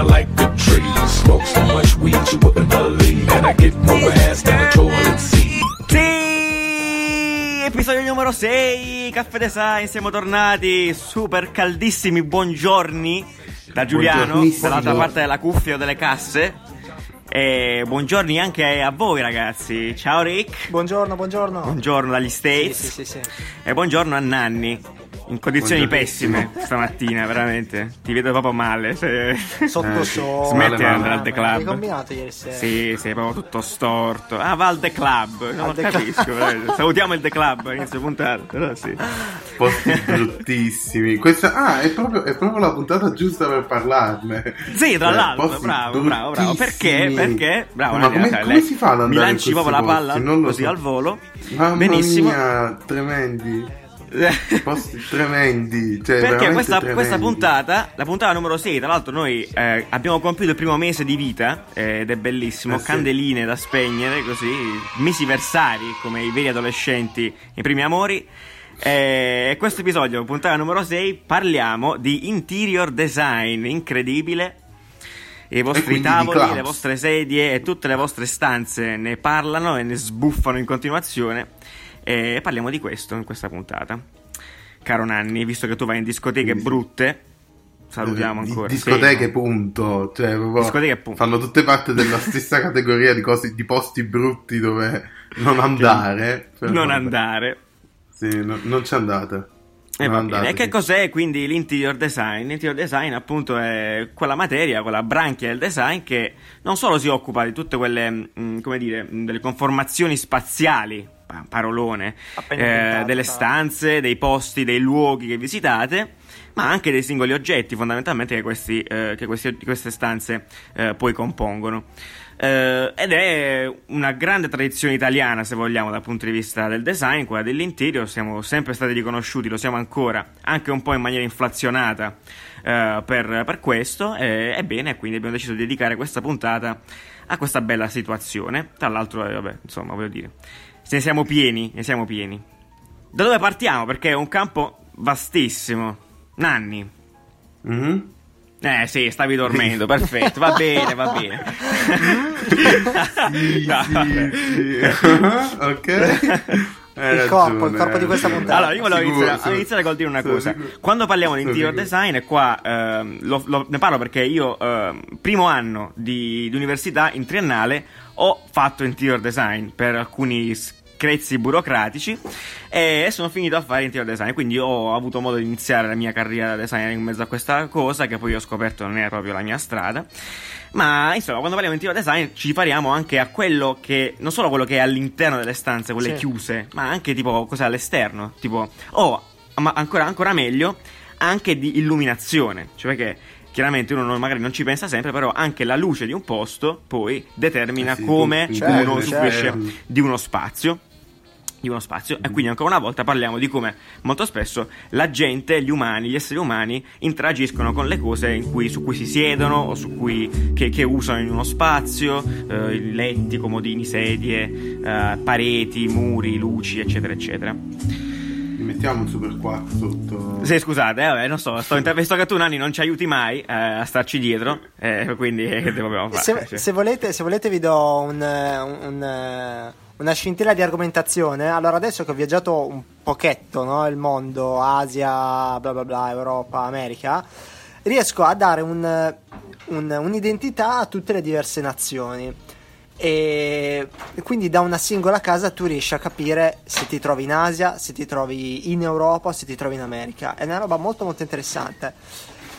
I like the trees. Smoke so much weed you wouldn't believe. And I get more ass than a toilet seat. Sì! Episodio numero 6, Caffè Design, siamo tornati super caldissimi, buongiorni da Giuliano, dall'altra parte della cuffia o delle casse. E buongiorni anche a voi ragazzi, ciao Rick, Buongiorno, buongiorno. buongiorno dagli Sì, States sì, sì, sì. e buongiorno a Nanni. In condizioni pessime stamattina, veramente. Ti vedo proprio male. Se... Sotto Eh, sole. smetti di andare al The Hai Club. combinato ieri sera? Sì, sei proprio tutto storto. Ah, va al The Club. Non Al The capisco. veramente. Salutiamo il The Club a inizio puntata. Però sì. Posti bruttissimi. Questa, ah, è proprio, è proprio la puntata giusta per parlarne. Sì, tra Cioè, l'altro, bravo, bravo, bravo. Perché? Perché? Bravo, Ma come, come lei- si fa ad andare Mi lanci proprio la palla così so. al volo. Mamma Benissimo. mia, tremendi. Posti tremendi. Cioè, Perché questa, tremendi. questa puntata, la puntata numero 6, tra l'altro noi eh, abbiamo compiuto il primo mese di vita eh, ed è bellissimo, Eh sì. candeline da spegnere, così, mesiversari come i veri adolescenti, i primi amori. Eh, E questo episodio, puntata numero 6, parliamo di interior design, incredibile. I vostri tavoli, le vostre sedie e tutte le vostre stanze ne parlano e ne sbuffano in continuazione. E parliamo di questo in questa puntata. Caro Nanni, visto che tu vai in discoteche brutte, salutiamo Eh, ancora. Discoteche, Sì. punto. Cioè, Discoteche, punto. Fanno tutte parte della stessa categoria di, cose, di posti brutti dove non andare. Però Non vabbè. andare. Sì, no- non ci andate. E bene. E che cos'è quindi l'interior design? L'interior design, appunto, è quella materia, quella branchia del design che non solo si occupa di tutte quelle, mh, come dire, delle conformazioni spaziali, pa- parolone, eh, delle stanze, dei posti, dei luoghi che visitate, ma anche dei singoli oggetti, fondamentalmente, che, questi, eh, che questi- queste stanze eh, poi compongono. Eh, ed è una grande tradizione italiana, se vogliamo, dal punto di vista del design, quella dell'interior. Siamo sempre stati riconosciuti, lo siamo ancora, anche un po' in maniera inflazionata eh, per, per questo. Ebbene, quindi abbiamo deciso di dedicare questa puntata a questa bella situazione. Tra l'altro, eh, vabbè, insomma, voglio dire, ne siamo pieni, ne siamo pieni. Da dove partiamo? Perché è un campo vastissimo. Nanni. Mhm. Eh sì, stavi dormendo, perfetto, va bene, va bene. Sì, No, vabbè. sì, sì. ok. Hai Il corpo, il corpo di questa puntata. Allora, io volevo Sicuro, iniziare, iniziare col dire una Sono cosa. sicuro. Quando parliamo di interior sicuro. design, e qua ehm, lo- lo- ne parlo perché io, ehm, primo anno di, di università in triennale, ho fatto interior design per alcuni screzi burocratici e sono finito a fare interior design. Quindi ho avuto modo di iniziare la mia carriera da designer in mezzo a questa cosa, che poi ho scoperto non era proprio la mia strada. Ma insomma, quando parliamo di interior design ci riferiamo anche a quello che, non solo quello che è all'interno delle stanze, quelle Sì. chiuse, ma anche tipo cos'è all'esterno, tipo, o ma ancora, ancora meglio, anche di illuminazione, cioè perché chiaramente uno non- magari non ci pensa sempre, però anche la luce di un posto poi determina Eh sì, come tutti, uno certo, usufruisce certo. di uno spazio. Di uno spazio, e quindi ancora una volta parliamo di come molto spesso la gente, gli umani, gli esseri umani interagiscono con le cose in cui- su cui si siedono o su cui che, che usano in uno spazio, eh, letti, comodini, sedie, eh, pareti, muri, luci, eccetera, eccetera. Mettiamo un super 4 sotto. Sì, scusate, eh, vabbè, non so, sto inter- visto che tu Nani non ci aiuti mai eh, a starci dietro, eh, quindi eh, che dobbiamo fare? Se, Cioè, se volete, se volete vi do un, un- un, una scintilla di argomentazione. Allora, adesso che ho viaggiato un pochetto, no? il mondo, Asia, bla bla bla, Europa, America, riesco a dare un, un- un'identità a tutte le diverse nazioni. E quindi da una singola casa tu riesci a capire se ti trovi in Asia, se ti trovi in Europa se ti trovi in America. È una roba molto molto interessante.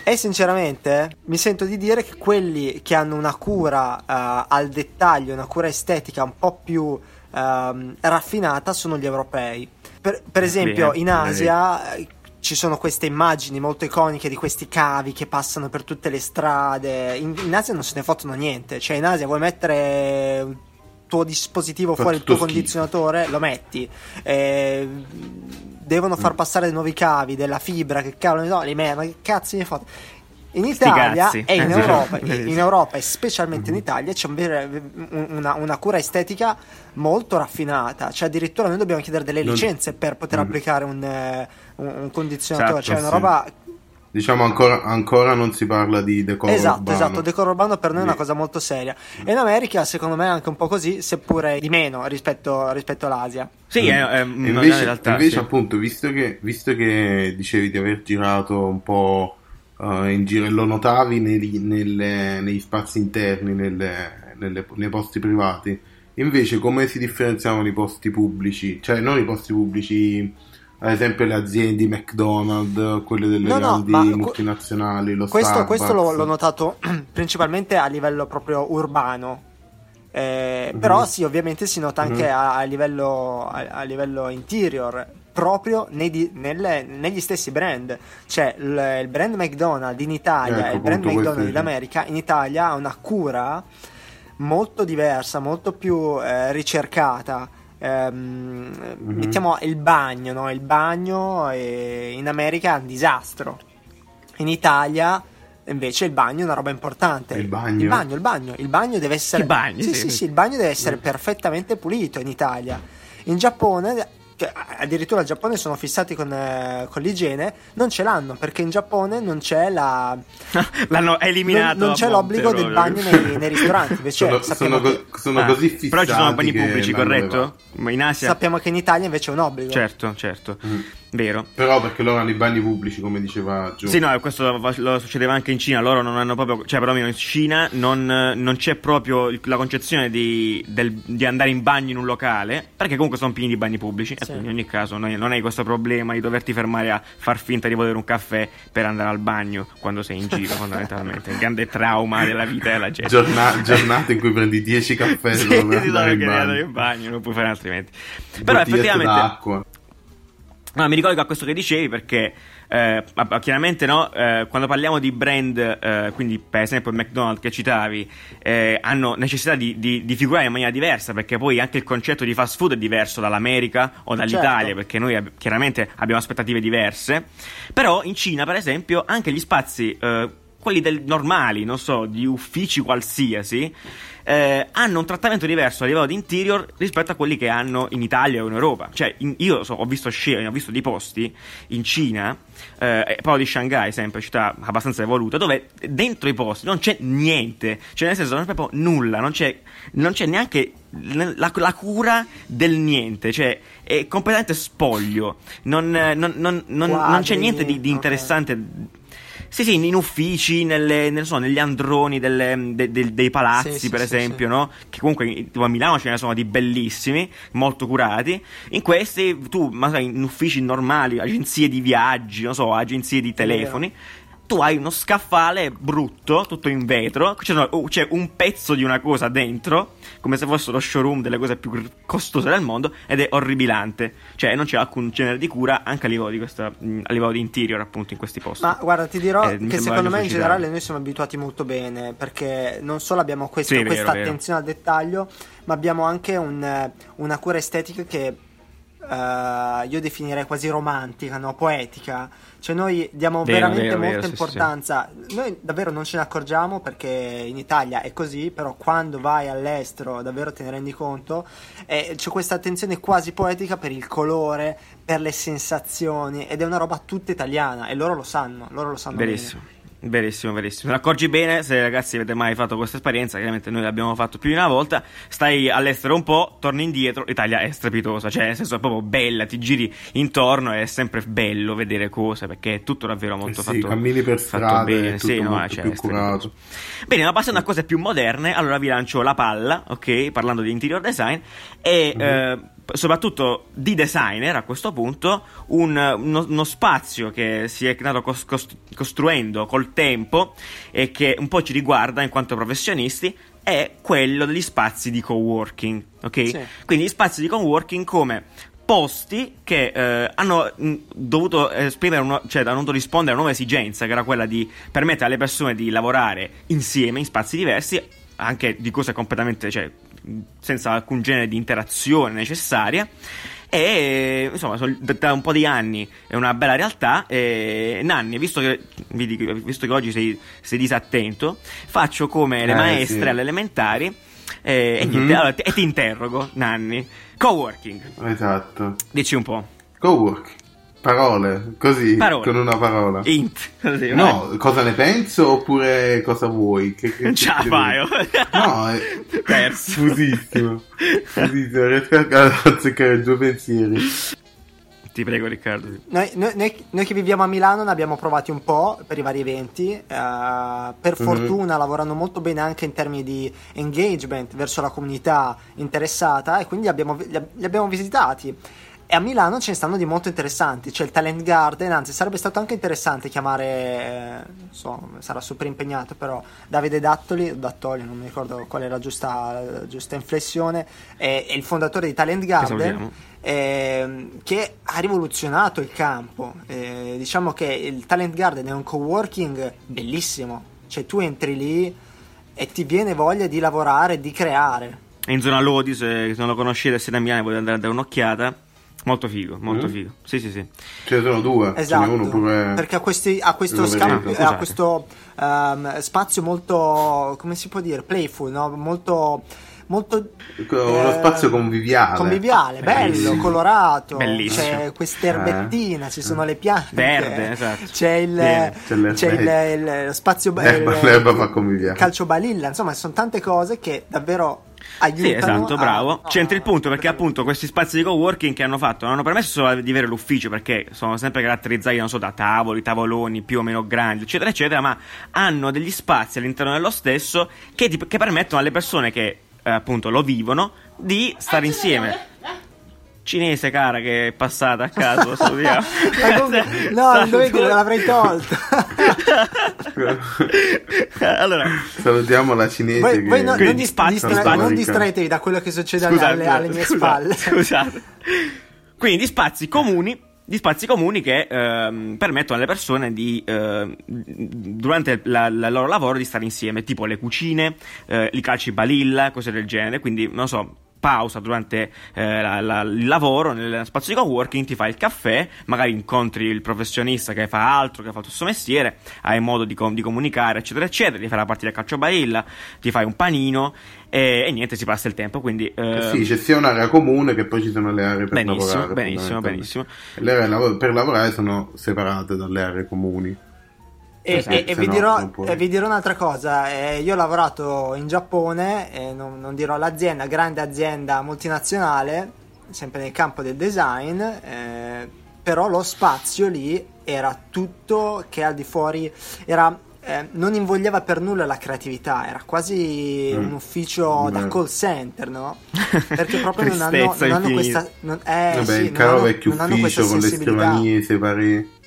E sinceramente mi sento di dire che quelli che hanno una cura eh, al dettaglio, una cura estetica un po' più ehm, raffinata sono gli europei. Per, per esempio Bene, in Asia eh, ci sono queste immagini molto iconiche di questi cavi che passano per tutte le strade. In, in Asia non se ne fottono niente. Cioè, in Asia vuoi mettere il tuo dispositivo Fa fuori il tuo schifo. condizionatore, lo metti. Eh, devono far passare dei nuovi cavi, della fibra, che cavolo ne so, li me- ma che cazzo ne fate? In Italia e in Eh. Europa, in Europa e specialmente in Italia c'è un una, una cura estetica molto raffinata. Cioè, addirittura noi dobbiamo chiedere delle licenze per poter Mm. applicare un, eh, un- un condizionatore. Esatto, cioè, è una sì. roba Diciamo ancora, ancora non si parla di decoro esatto, urbano. esatto, decoro urbano per noi è una cosa molto seria. E in America, secondo me, è anche un po' così, seppure di meno rispetto, rispetto all'Asia. Sì, è, è una invece, realtà. invece sì. appunto, visto che, visto che dicevi di aver girato un po' eh, in giro e lo notavi negli, nelle- negli spazi interni, nelle- nelle- nei posti privati, invece come si differenziavano i posti pubblici? Cioè, non i posti pubblici, ad esempio le aziende, McDonald's, quelle delle No, no, grandi que- multinazionali, lo Questo, questo l'ho, l'ho notato principalmente a livello proprio urbano. Eh, Mhm. Però sì, ovviamente si nota anche a, a livello, a, a livello interior, proprio nei di- nelle- negli stessi brand. Cioè il, il brand McDonald's in Italia Ecco, e il brand McDonald's in. America, in Italia ha una cura molto diversa, molto più eh, ricercata. Ehm, Mhm. Mettiamo il bagno, no? Il bagno eh, in America è un disastro. In Italia invece il bagno è una roba importante. Il bagno? Il bagno, il bagno, il bagno deve essere bagno, Sì, sì. sì, sì, il bagno deve essere perfettamente pulito in Italia. In Giappone cioè, addirittura il Giappone sono fissati con, eh, con l'igiene, non ce l'hanno perché in Giappone non c'è la L'hanno eliminato. non, non c'è monte l'obbligo del bagno nei, nei ristoranti. Invece Sono, sappiamo, sono che, sono Ah, così fissati Però ci sono bagni pubblici, corretto? Ma in Asia. sappiamo che in Italia invece è un obbligo. Certo, certo. Mm. Vero. Però perché loro hanno i bagni pubblici, come diceva Gio. Sì, no, questo lo, lo succedeva anche in Cina. Loro non hanno proprio. Cioè, perlomeno in Cina non, non c'è proprio la concezione di, del- di andare in bagno in un locale. Perché comunque sono pieni di bagni pubblici. E Sì. quindi in ogni caso non, non hai questo problema di doverti fermare a far finta di volere un caffè per andare al bagno quando sei in giro, fondamentalmente. Il grande trauma della vita della gente. Giorna- giornate in cui prendi 10 caffè Sì, per andare in bagno. in bagno, non puoi fare altrimenti. Però Bottigliette effettivamente. d'acqua. No, mi ricollego a questo che dicevi perché eh, chiaramente no, eh, quando parliamo di brand, eh, quindi per esempio il McDonald's che citavi, eh, hanno necessità di, di- di figurare in maniera diversa perché poi anche il concetto di fast food è diverso dall'America o dall'Italia Certo. perché noi ab- chiaramente abbiamo aspettative diverse. Però in Cina, per esempio, anche gli spazi, eh, quelli del- normali, non so, di uffici qualsiasi, eh, hanno un trattamento diverso a livello di interior rispetto a quelli che hanno in Italia o in Europa. Cioè, in- io so- ho visto scene, ho visto dei posti in Cina, eh, parlo di Shanghai, sempre città abbastanza evoluta, dove dentro i posti non c'è niente, cioè nel senso non c'è proprio nulla, non c'è, non c'è neanche la, la cura del niente, cioè è completamente spoglio, non, non- non- non- non c'è niente di, di interessante. Sì, sì, in uffici, nelle, nel- so, negli androni delle- de- de- dei palazzi, Sì, per sì, esempio, sì. no? Che comunque tipo a Milano ce ne sono di bellissimi, molto curati. In questi, tu, ma sai, in uffici normali, agenzie di viaggi, non so, agenzie di telefoni. Tu hai uno scaffale brutto, tutto in vetro, c'è, no, c'è un pezzo di una cosa dentro, come se fosse lo showroom delle cose più costose del mondo, ed è orribilante. Cioè, non c'è alcun genere di cura anche a livello di, questa, mh, a livello di interior, appunto, in questi posti. Ma guarda, ti dirò Eh, che secondo me in generale noi siamo abituati molto bene perché non solo abbiamo questo- Sì, questa vero. attenzione al dettaglio, ma abbiamo anche un, una cura estetica che eh, io definirei quasi romantica, no? poetica. Cioè noi diamo Vero, veramente vero, molta vero, sì, sì, importanza. Noi davvero non ce ne accorgiamo perché in Italia è così, però quando vai all'estero davvero te ne rendi conto. E c'è questa attenzione quasi poetica per il colore, per le sensazioni ed è una roba tutta italiana e loro lo sanno, loro lo sanno bene. Verissimo. Verissimo. Te ne accorgi bene se ragazzi avete mai fatto questa esperienza, chiaramente noi l'abbiamo fatto più di una volta, stai all'estero un po', torni indietro, l'Italia è strepitosa, cioè nel senso è proprio bella, ti giri intorno e è sempre bello vedere cose perché è tutto davvero molto Eh sì, fatto, cammini per fatto strade, bene, è tutto sì, no, cioè, più curato. Bene, ma passando a cose più moderne, allora vi lancio la palla, ok, parlando di interior design e Mhm. eh, soprattutto di designer a questo punto, un- uno, uno spazio che si è andato cos- cos- costruendo col tempo e che un po' ci riguarda in quanto professionisti è quello degli spazi di coworking, ok? Sì. Quindi gli spazi di coworking come posti che eh, hanno mh, dovuto esprimere uno- cioè hanno dovuto rispondere a una nuova esigenza che era quella di permettere alle persone di lavorare insieme in spazi diversi anche di cose completamente cioè senza alcun genere di interazione necessaria e insomma so- da un po' di anni è una bella realtà e Nanni visto che, dico- visto che oggi sei, sei disattento faccio come le Eh, maestre sì. alle elementari e, e Mhm. niente, allora, ti- e ti interrogo Nanni coworking Esatto. dici un po' Cowork. Parole, così, Parole. con una parola. Int. Così, No, cosa ne penso oppure cosa vuoi? Che, che, vai. La fai. No, è Perso. fusissimo. fusissimo. Riesco a azzeccare due pensieri. Ti prego, Riccardo. Noi, noi- noi- noi che viviamo a Milano ne abbiamo provati un po' per i vari eventi. eh, per Mhm. fortuna lavorano molto bene anche in termini di engagement verso la comunità interessata e quindi abbiamo- li, ab- li abbiamo visitati. E a Milano ce ne stanno di molto interessanti. C'è il Talent Garden, anzi, sarebbe stato anche interessante chiamare. eh, non so, sarà super impegnato, però Davide Dattoli, Dattoli, non mi ricordo qual è la giusta, la giusta inflessione, è, è il fondatore di Talent Garden ehm, che ha rivoluzionato il campo. Eh, diciamo che il Talent Garden è un coworking bellissimo, cioè tu entri lì e ti viene voglia di lavorare, di creare. È in zona Lodi, se non lo conoscete, siete a Milano, potete andare a dare un'occhiata. Molto figo, molto Mm. figo. Sì, sì, sì. Ce ne sono due. Esatto, uno pure. perché ha, questi- ha questo, vedrete, ha scusate. questo ehm, spazio molto, come si può dire, playful, no? molto... molto Uno eh, spazio conviviale. conviviale, bello, colorato, Bellissimo. c'è quest'erbettina, ci sono le piante, Verde, esatto. c'è il, Bene. C'è c'è il, il- lo spazio L'erba- il- l'erba fa conviviale. calcio balilla, insomma, sono tante cose che davvero aiutano. Sì, esatto, bravo. a- C'entra il punto perché appunto questi spazi di coworking che hanno fatto non hanno permesso solo di avere l'ufficio perché sono sempre caratterizzati, non so, da tavoli, tavoloni più o meno grandi, eccetera, eccetera, ma hanno degli spazi all'interno dello stesso che, ti- che permettono alle persone che eh, appunto lo vivono di stare insieme. Cinese cara che è passata a caso, lo salutiamo. Comunque- no, non dovevi dire, l'avrei tolto. allora, Salutiamo la cinese. voi, che... voi no- non, Quindi dis- spazi- distra- non distraetevi da quello che succede alle- Scusate, alle, alle mie scusate, spalle. Scusate. Quindi di spazi comuni, di spazi comuni che ehm, permettono alle persone di ehm, durante la- la- il loro lavoro di stare insieme, tipo le cucine, eh, i calci balilla, cose del genere. Quindi non so. Pausa durante eh, la- la- il lavoro nel spazio di coworking, ti fai il caffè, magari incontri il professionista che fa altro, che fa il suo mestiere, hai modo di, com- di comunicare, eccetera, eccetera. Ti fai la partita a calcio balilla, ti fai un panino e, e niente, si passa il tempo. Quindi eh, Sì, c'è sia un'area comune che poi ci sono le aree per Benissimo, lavorare. benissimo, benissimo. Le aree per lavorare sono separate dalle aree comuni. E, Esatto, e- e se vi dirò, e vi dirò un'altra cosa, eh, io ho lavorato in Giappone, eh, non, non dirò l'azienda, grande azienda multinazionale, sempre nel campo del design, eh, però lo spazio lì era tutto che al di fuori, era, eh, non invogliava per nulla la creatività, era quasi Mm. un ufficio da Mm. call center, no? Perché proprio non hanno, Tristezza non hanno questa... non- eh, Vabbè, sì, il caro hanno- vecchio ufficio con le sensibilità. scrivanie, i separi.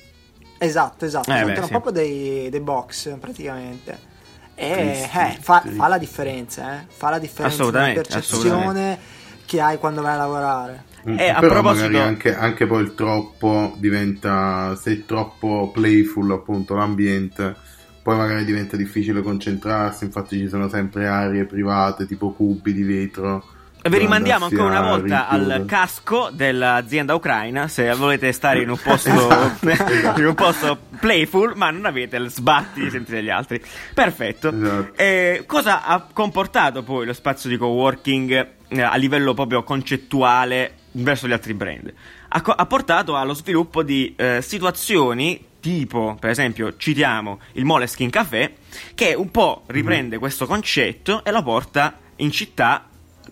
Esatto, esatto, Eh, beh, sì. proprio dei, dei box praticamente. E eh, fa, fa la differenza, eh? fa la differenza Assolutamente, la percezione che hai quando vai a lavorare. Mm, E a Però proposito- magari anche, anche poi il troppo diventa, se è troppo playful appunto l'ambiente, poi magari diventa difficile concentrarsi, infatti ci sono sempre aree private tipo cubi di vetro. Vi rimandiamo ancora una volta rinchiudere. al casco dell'azienda ucraina se volete stare in un posto, in un posto playful ma non avete il sbatti di sentire gli altri. Perfetto. Esatto. Eh, cosa ha comportato poi lo spazio di coworking eh, a livello proprio concettuale verso gli altri brand? Ha, co- ha portato allo sviluppo di eh, situazioni tipo, per esempio, citiamo il Moleskin Café che un po' riprende questo concetto e lo porta in città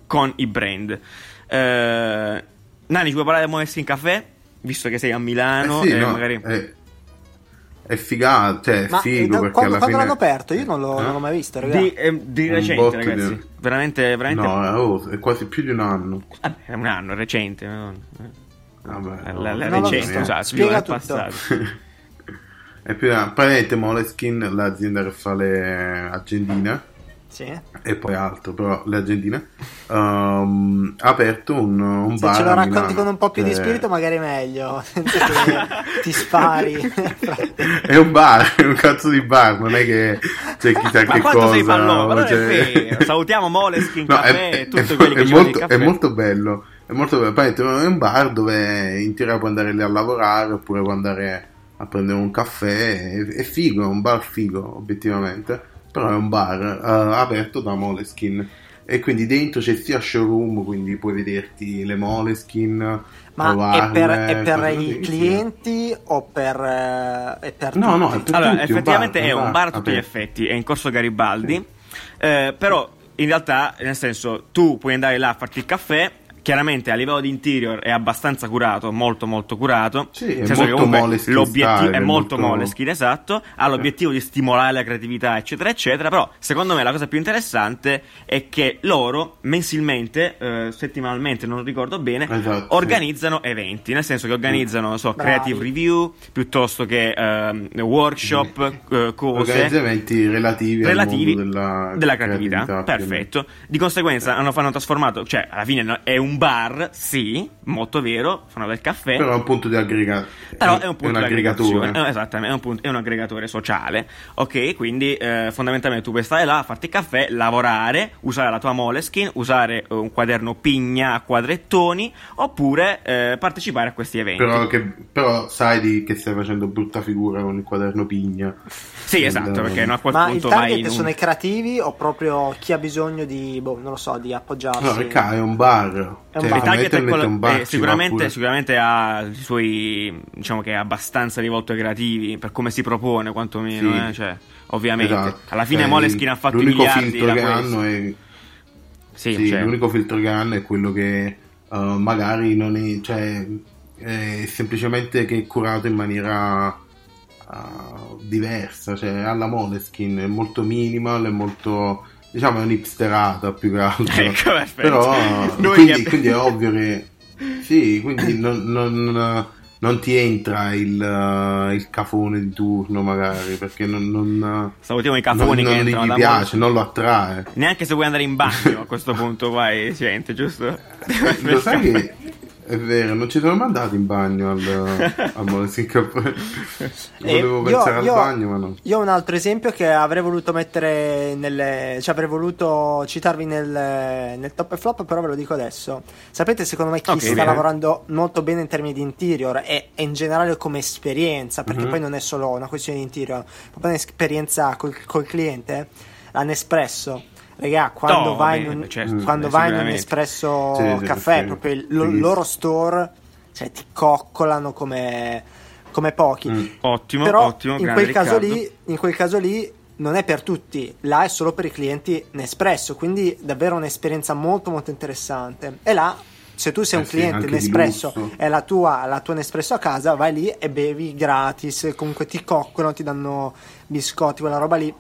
con i brand. Eh, Nani, ci vuoi parlare del Moleskin Café? Visto che sei a Milano Eh sì, e no, magari... è, è figato, cioè è Ma eh, figo da- quando, alla quando fine... l'hanno aperto? Io non, l'ho, Eh? non l'ho mai visto, ragazzi. Di, eh, di recente, botto di- ragazzi. Veramente, veramente. No, è, oh, è quasi più di un anno. Vabbè, è un anno, è recente. no? Vabbè, La, no, la, la Non recente, scusate, Spiega passato. È più praticamente Moleskin, l'azienda che fa le agendine Sì. e poi altro, però le agendine ehm, ha aperto un, un Se bar. ce lo racconti Milano, con un po' più di che- spirito, magari meglio. Senza che ti spari. È un bar, è un cazzo di bar, non è che c'è chissà Ma che cosa. sei non cioè-. Salutiamo Moleskin No, Café è, e tutti è- quelli che è molto, caffè. è molto bello. È molto bello. Praticamente È un bar dove in teoria puoi andare lì a lavorare oppure puoi andare a prendere un caffè. È, è figo, è un bar figo, obiettivamente. Però è un bar eh, aperto da Moleskin. e quindi dentro c'è sia showroom, quindi puoi vederti le Moleskin, Ma è provarle, per, è per i sì. clienti o per, eh, è per No, no, tutti? è per Allora, tutti, effettivamente un bar, è un bar a tutti gli effetti, è in corso Garibaldi, eh, però in realtà, nel senso, tu puoi andare là a farti il caffè. Chiaramente a livello di interior è abbastanza curato, molto molto curato. Sì, è molto l'obiettivo style, è molto, molto- Moleskine, esatto. Ha l'obiettivo di stimolare la creatività, eccetera, eccetera. Però, secondo me, la cosa più interessante è che loro mensilmente, eh, settimanalmente, non ricordo bene, Esatto, organizzano eventi. Nel senso che organizzano, non so, Bravi. creative review piuttosto che ehm, workshop, eh, cose Organizza eventi relativi, relativi al mondo della, della creatività. meno. Perfetto. Di conseguenza hanno, hanno trasformato, cioè alla fine è un bar, sì, molto vero, fanno del caffè. Però è un punto di aggregazione. Però è un punto di aggregatore. aggregazione, eh, esattamente, è un, punto- è un aggregatore sociale. Ok, quindi eh, fondamentalmente tu puoi stare là, farti il caffè, lavorare, usare la tua Moleskin, usare eh, un quaderno pigna a quadrettoni, oppure eh, partecipare a questi eventi. Però, che- però sai di- che stai facendo brutta figura con il quaderno pigna. Sì, esatto, perché no, a quel Ma il punto vai target in un... sono i creativi o proprio chi ha bisogno di, boh, non lo so, di appoggiarsi? No, perché è un bar. È un Cioè, bar. Il target è quello, eh, sicuramente, sicuramente ha i suoi, diciamo che è abbastanza rivolto ai creativi, per come si propone quantomeno, Sì. eh, cioè, ovviamente. Esatto. Alla fine Cioè, Moleskine ha fatto i l'unico filtro che hanno è Sì, Sì, cioè, l'unico filtro che hanno è quello che uh, magari non è, cioè, è semplicemente che è curato in maniera uh, diversa, cioè alla Moleskin è molto minimal, è molto diciamo è un'ipsterata più che altro. Ecco, perfetto. Però quindi, che- quindi è ovvio che sì, quindi non, non- non ti entra il, uh, il cafone di turno magari perché non, non, salutiamo i non, cafoni non che gli entrano da piace, Moleskine. non lo attrae. Neanche se vuoi andare in bagno a questo punto, vai, entra, giusto? Lo sai che è vero, non ci sono mai andato in bagno al, al Moleskine Caffè. Eh, Volevo io- pensare io- al bagno, ma no. Io ho un altro esempio che avrei voluto mettere nelle. cioè avrei voluto citarvi nel, nel top e flop, però ve lo dico adesso. Sapete, secondo me, chi Ok, sta bene. lavorando molto bene in termini di interior e, e in generale come esperienza, perché Mhm. poi non è solo una questione di interior, proprio un'esperienza col, col cliente, la Nespresso. Regà, quando No, vai, bene, in un, certo, quando vai in un espresso Sì, caffè, sì, proprio il lo- loro store, cioè ti coccolano come, come pochi. Mm. Ottimo, Però ottimo, in quel, caso lì, in quel caso lì non è per tutti, là è solo per i clienti Nespresso, quindi davvero un'esperienza molto molto interessante. E là, se tu sei Eh un sì, cliente Nespresso e la tua, la tua Nespresso a casa, vai lì e bevi gratis, comunque ti coccolano, ti danno biscotti, quella roba lì.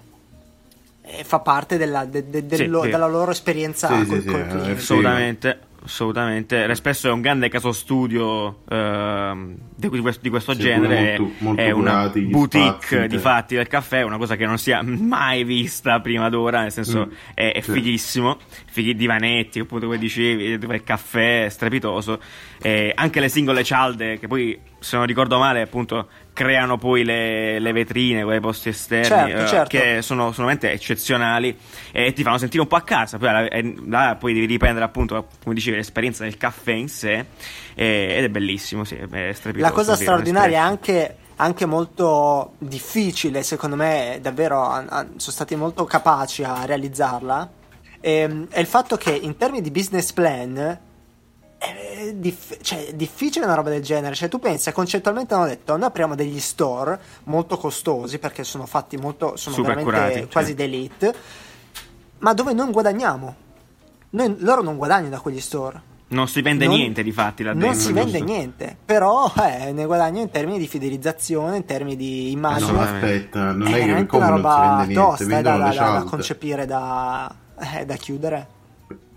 E fa parte della, de- de- del Sì, lo- sì. della loro esperienza Sì, col, sì, col sì, cliente. eh, Assolutamente, assolutamente. Espresso è un grande caso studio ehm, di, questo, di questo genere. molto- molto è una boutique spazi, di fatti del caffè, una cosa che non si è mai vista prima d'ora. Nel senso, Mm, è, è sì. fighissimo. Fighi divanetti, appunto, come dicevi, dove il caffè è strepitoso. E anche le singole cialde, che poi, se non ricordo male, appunto, creano poi le, le vetrine, quei posti esterni, Certo, eh, certo. che sono solamente eccezionali e ti fanno sentire un po' a casa. Poi, alla- e là poi devi riprendere, appunto, come dicevi, l'esperienza del caffè in sé. e- ed è bellissimo, sì, è strepitoso. La cosa sì, straordinaria è anche, anche molto difficile, secondo me, davvero sono stati molto capaci a realizzarla. ehm, è il fatto che in termini di business plan è, diff- cioè, è difficile una roba del genere. Cioè, tu pensi, concettualmente hanno detto: noi apriamo degli store molto costosi perché sono fatti molto, sono Super veramente curati, quasi sì. d'elite, ma dove non guadagniamo. Noi- loro non guadagnano da quegli store. Non si vende Non- niente di fatti là Non dentro. si vende giusto? niente, però eh, ne guadagno in termini di fidelizzazione, in termini di immagine. no, aspetta, non è è che veramente come una non si roba vende niente, tosta da, da- da cialde. concepire, da, eh, da chiudere.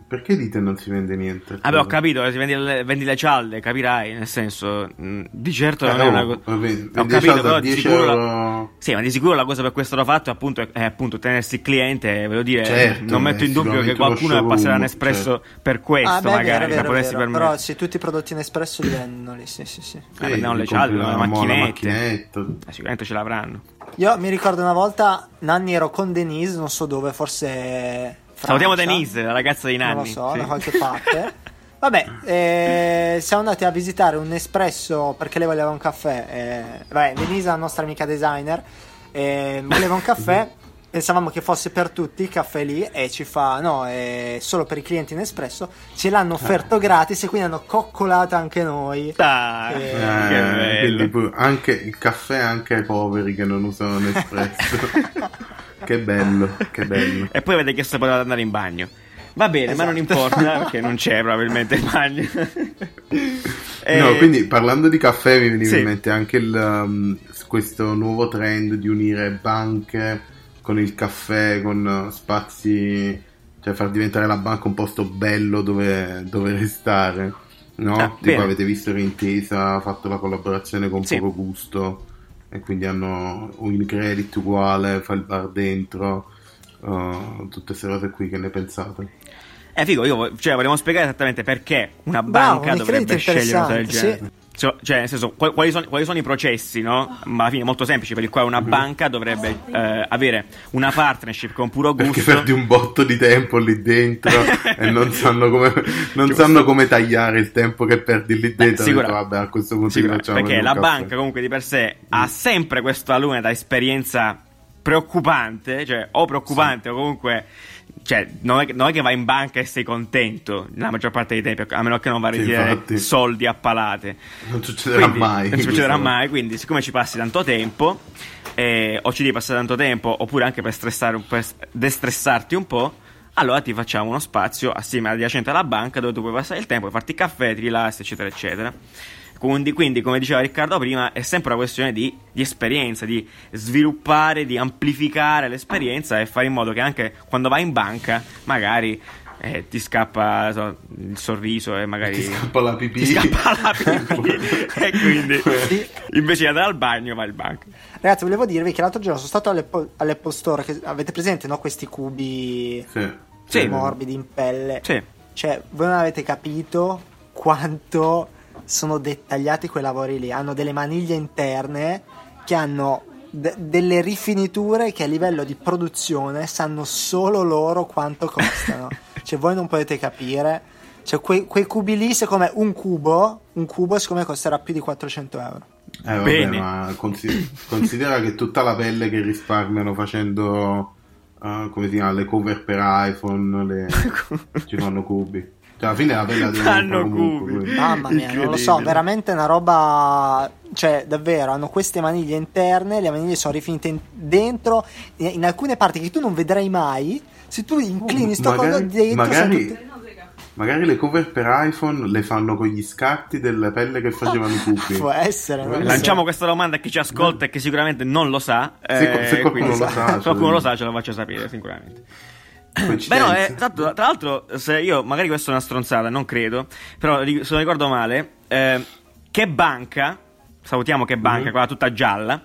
Perché dite non si vende niente? Vabbè, ho capito, se vendi le, vendi le cialde, capirai, nel senso, mh, di certo non Eh, è una cosa... vendi- Ho capito, però di 10 sicuro... la- euro. Sì, ma di sicuro la cosa per cui è stato fatto è appunto, è appunto tenersi il cliente, ve lo dire, Certo, non metto in dubbio che qualcuno passerà Nespresso per questo, Ah, beh, magari, vero, per vero, vero. permettere. Però se tutti i prodotti in espresso li vendono lì, sì, sì, sì. Eh, prendiamo le gli cialde, le la- la macchinette. Eh, sicuramente ce l'avranno. Io mi ricordo una volta, Nanni ero con Denise, non so dove, forse... Salutiamo. Denise, la ragazza di Nanni. Non lo so, sì. da qualche parte. Vabbè, eh, siamo andati a visitare un espresso perché lei voleva un caffè. Eh, vabbè, Denise è la nostra amica designer. eh, voleva un caffè. pensavamo che fosse per tutti il caffè lì e ci fa no è solo per i clienti Nespresso ce l'hanno offerto gratis e quindi hanno coccolato anche noi Eh, che Eh, pure- anche il caffè anche ai poveri che non usano Nespresso. che bello, che bello. E poi avete chiesto se potevate andare in bagno. Va bene, ma non Esatto. importa perché non c'è probabilmente il bagno. Eh, No, quindi parlando di caffè mi veniva sì. in mente anche il, um, questo nuovo trend di unire banche con il caffè, con uh, spazi, cioè far diventare la banca un posto bello dove, dove restare. No? Ah, tipo bene. avete visto che Intesa ha fatto la collaborazione con Sì. Poco Gusto e quindi hanno un credit uguale, fa il bar dentro, uh, tutte queste cose qui che ne pensate? È figo, io cioè, volevo spiegare esattamente perché una Bravo, banca un dovrebbe scegliere una cosa del genere. Cioè, cioè, nel senso, qual- quali, sono, quali sono i processi, no? Ma alla fine molto semplici, per il quale una banca dovrebbe eh, avere una partnership con puro Perché gusto. perdi un botto di tempo lì dentro e non sanno come, non Giusto. sanno come tagliare il tempo che perdi lì dentro. sicura- Ho detto, vabbè, a questo punto Sì, facciamo perché la caffè. banca comunque di per sé ha sempre questo alunno da esperienza preoccupante, cioè o preoccupante o comunque cioè non è, non è che vai in banca e sei contento la maggior parte dei tempi, a meno che non vai a ritirare soldi a palate. Non succederà Quindi, mai. Non succederà mai, quindi siccome ci passi tanto tempo, eh, o ci devi passare tanto tempo, oppure anche per, per destressarti un po', allora ti facciamo uno spazio assieme adiacente alla banca dove tu puoi passare il tempo, farti caffè, ti rilassi, eccetera, eccetera. Quindi, quindi, come diceva Riccardo prima, è sempre una questione di, di esperienza, di sviluppare, di amplificare l'esperienza e fare in modo che anche quando vai in banca, magari eh, ti scappa so, il sorriso e magari Ti scappa la pipì. ti scappa la pipì e quindi invece di andare al bagno vai al banco. ragazzi volevo dirvi che l'altro giorno sono stato all'Apple, all'Apple Store che avete presente no questi cubi Sì. Sì. morbidi in pelle Sì. cioè voi non avete capito quanto sono dettagliati quei lavori lì hanno delle maniglie interne che hanno de- delle rifiniture che a livello di produzione sanno solo loro quanto costano cioè voi non potete capire cioè quei, quei cubi lì secondo me un cubo un cubo secondo me costerà più di 400 euro Eh, vabbè, Bene. ma consi- considera che tutta la pelle che risparmiano facendo uh, come si chiama, le cover per iPhone, le... ci fanno cubi. Cioè, alla fine la la Fanno comprare comunque. Mamma mia, non lo so, veramente una roba. Cioè, davvero, hanno queste maniglie interne, le maniglie sono rifinite in- dentro, in, in alcune parti che tu non vedrai mai. Se tu inclini sto magari- coso dentro, magari- tutte- Magari le cover per iPhone le fanno con gli scarti delle pelle che facevano i cubi. può essere. lo so. Lanciamo questa domanda a chi ci ascolta e che sicuramente non lo sa. Se- eh, se qualcuno quindi- lo sa, se qualcuno lo sa, ce lo faccio sapere sicuramente. Beh, no, eh, esatto, tra l'altro, se io magari questa è una stronzata, non credo, però se non ricordo male, eh, che banca, salutiamo che banca, Mhm. quella tutta gialla,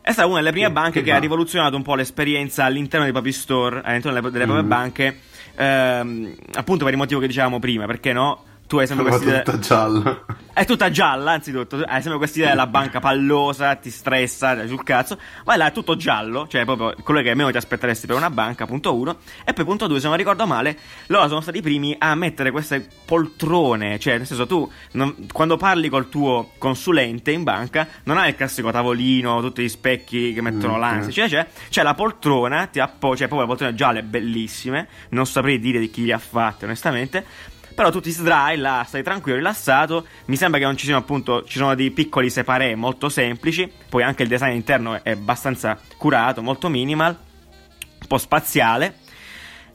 è stata una delle prime Che- banche che che, ha ba- rivoluzionato un po' l'esperienza all'interno dei propri store, all'interno delle, delle proprie Mhm. banche, ehm, appunto per il motivo che dicevamo prima, perché no? Tu hai sempre Ma questa idea... tutta gialla. È tutta gialla, anzitutto. Hai sempre questa idea della banca pallosa, ti stressa dai sul cazzo. Vai là, è tutto giallo, cioè proprio quello che meno ti aspetteresti per una banca, punto uno. E poi, punto due, se non ricordo male, loro sono stati i primi a mettere queste poltrone. Cioè, nel senso, tu non- quando parli col tuo consulente in banca, non hai il classico tavolino, tutti gli specchi che mettono Mm, l'ansia. Cioè, c'è, c'è la poltrona, ti appo- cioè, proprio le poltrone gialle bellissime. Non saprei dire di chi le ha fatte, onestamente. Però tu ti sdrai là, stai tranquillo, rilassato. Mi sembra che non ci siano appunto. Ci sono dei piccoli separé molto semplici. Poi anche il design interno è abbastanza curato, molto minimal, un po' spaziale.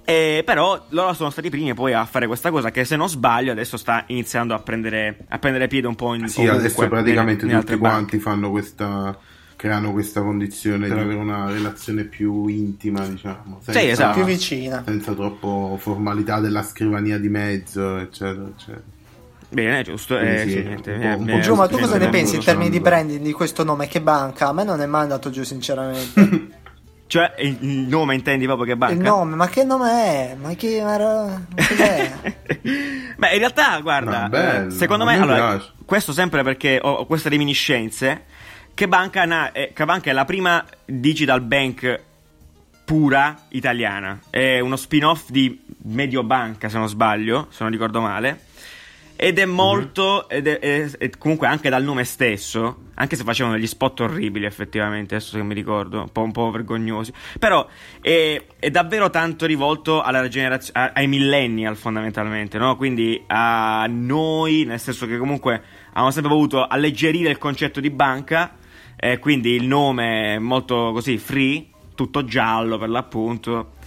E però loro sono stati i primi poi a fare questa cosa che se non sbaglio adesso sta iniziando a prendere, a prendere piede un po' in Sì, ovunque, adesso praticamente nelle- nelle tutti quanti banche. fanno questa creano questa condizione di avere una relazione più intima, diciamo, senza, Sì, esatto. più vicina. senza troppo formalità della scrivania di mezzo, eccetera, eccetera. Bene, giusto. Eh, sì, sì, un niente, po'- mi- un po' Giù, ma tu cosa ne pensi in termini di branding di questo nome? Che banca? A me non è mai andato giù, sinceramente. Cioè, il nome intendi proprio che banca? Il nome, ma che nome è? Ma che. Ma, cos'è? Beh, in realtà, guarda, No, bello, eh, secondo me, me allora, questo sempre perché ho, ho queste reminiscenze. Che banca, na- eh, che banca è la prima digital bank pura italiana. È uno spin-off di Mediobanca, se non sbaglio, se non ricordo male. ed è molto, ed è, è- è comunque anche dal nome stesso, anche se facevano degli spot orribili effettivamente, adesso che mi ricordo, un po', un po' vergognosi, però è, davvero tanto rivolto alla generazio- a- ai millennial fondamentalmente, no? Quindi a noi, nel senso che comunque hanno sempre voluto alleggerire il concetto di banca, e quindi il nome è molto così free, tutto giallo per l'appunto.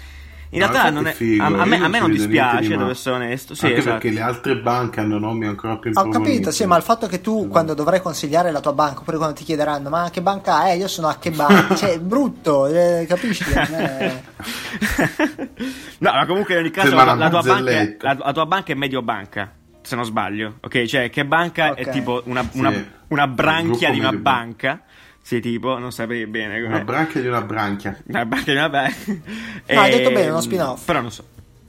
In Ma realtà è a, a me, a non me non dispiace, di devo essere onesto. Sì, Anche esatto. perché le altre banche hanno nomi ancora più Ho capito, sì, ma il fatto che tu quando dovrai consigliare la tua banca, oppure quando ti chiederanno ma che banca è, io sono a che banca, cioè è brutto, eh, capisci? Eh, no, ma comunque in ogni caso la, la tua banca, la, la tua banca è Mediobanca, se non sbaglio. Ok, cioè che banca Ok. è tipo una, Sì. una, una branchia di una gruppo banca. Sì, tipo, non saprei bene com'è. Una branchia di una branchia. Una banca di una banca. No, hai detto Ehm, bene, uno spin-off. Però non so.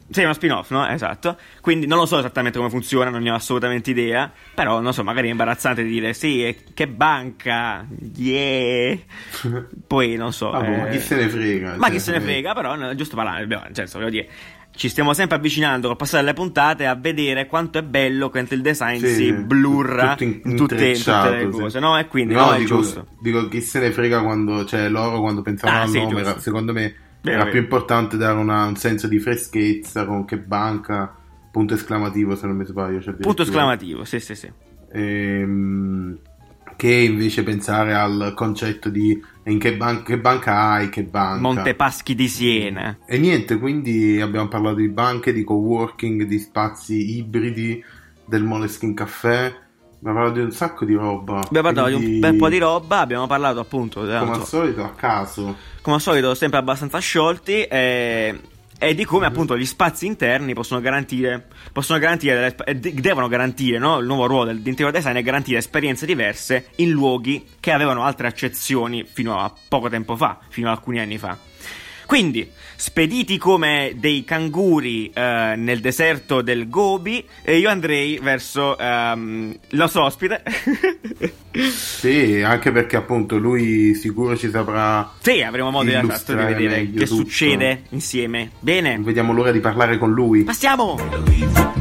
Sì, è uno spin-off, no? Esatto. Quindi non lo so esattamente come funziona, non ne ho assolutamente idea. Però, non so, magari è imbarazzante dire sì, e che banca, yeah. Poi, non so. Ah, boh, ma eh, chi se ne frega? Ma Cioè, chi se ne eh, frega, però no, è giusto parlare. Cioè, senso, voglio dire, ci stiamo sempre avvicinando col passare delle puntate a vedere quanto è bello quanto il design Sì, si blurra in- in, tutte, tutte le intrecciato, sì. cose, no? E quindi no, è dico, giusto. dico chi se ne frega quando cioè loro quando pensavano Ah, al sì, nome era- secondo me Vero, era vero. più importante dare una- un senso di freschezza con che banca punto esclamativo se non mi sbaglio cioè Punto esclamativo, sì, sì, sì. Ehm, che invece pensare al concetto di in che, ban- che banca hai che banca Montepaschi di Siena. e niente, quindi abbiamo parlato di banche, di coworking, di spazi ibridi, del Moleskin Caffè, abbiamo parlato di un sacco di roba. Abbiamo parlato di un quindi, bel po' di roba, abbiamo parlato appunto, Come al so, solito, a caso. come al solito, sempre abbastanza sciolti e, e di come appunto gli spazi interni possono garantire, possono garantire devono garantire, no? Il nuovo ruolo del, di interior design è garantire esperienze diverse in luoghi che avevano altre accezioni fino a poco tempo fa, fino a alcuni anni fa. Quindi, spediti come dei canguri eh, nel deserto del Gobi, e io andrei verso ehm, il nostro ospite. Sì, anche perché appunto lui sicuro ci saprà. Sì, avremo modo di, vedere che tutto. succede insieme. Bene, vediamo l'ora di parlare con lui. passiamo!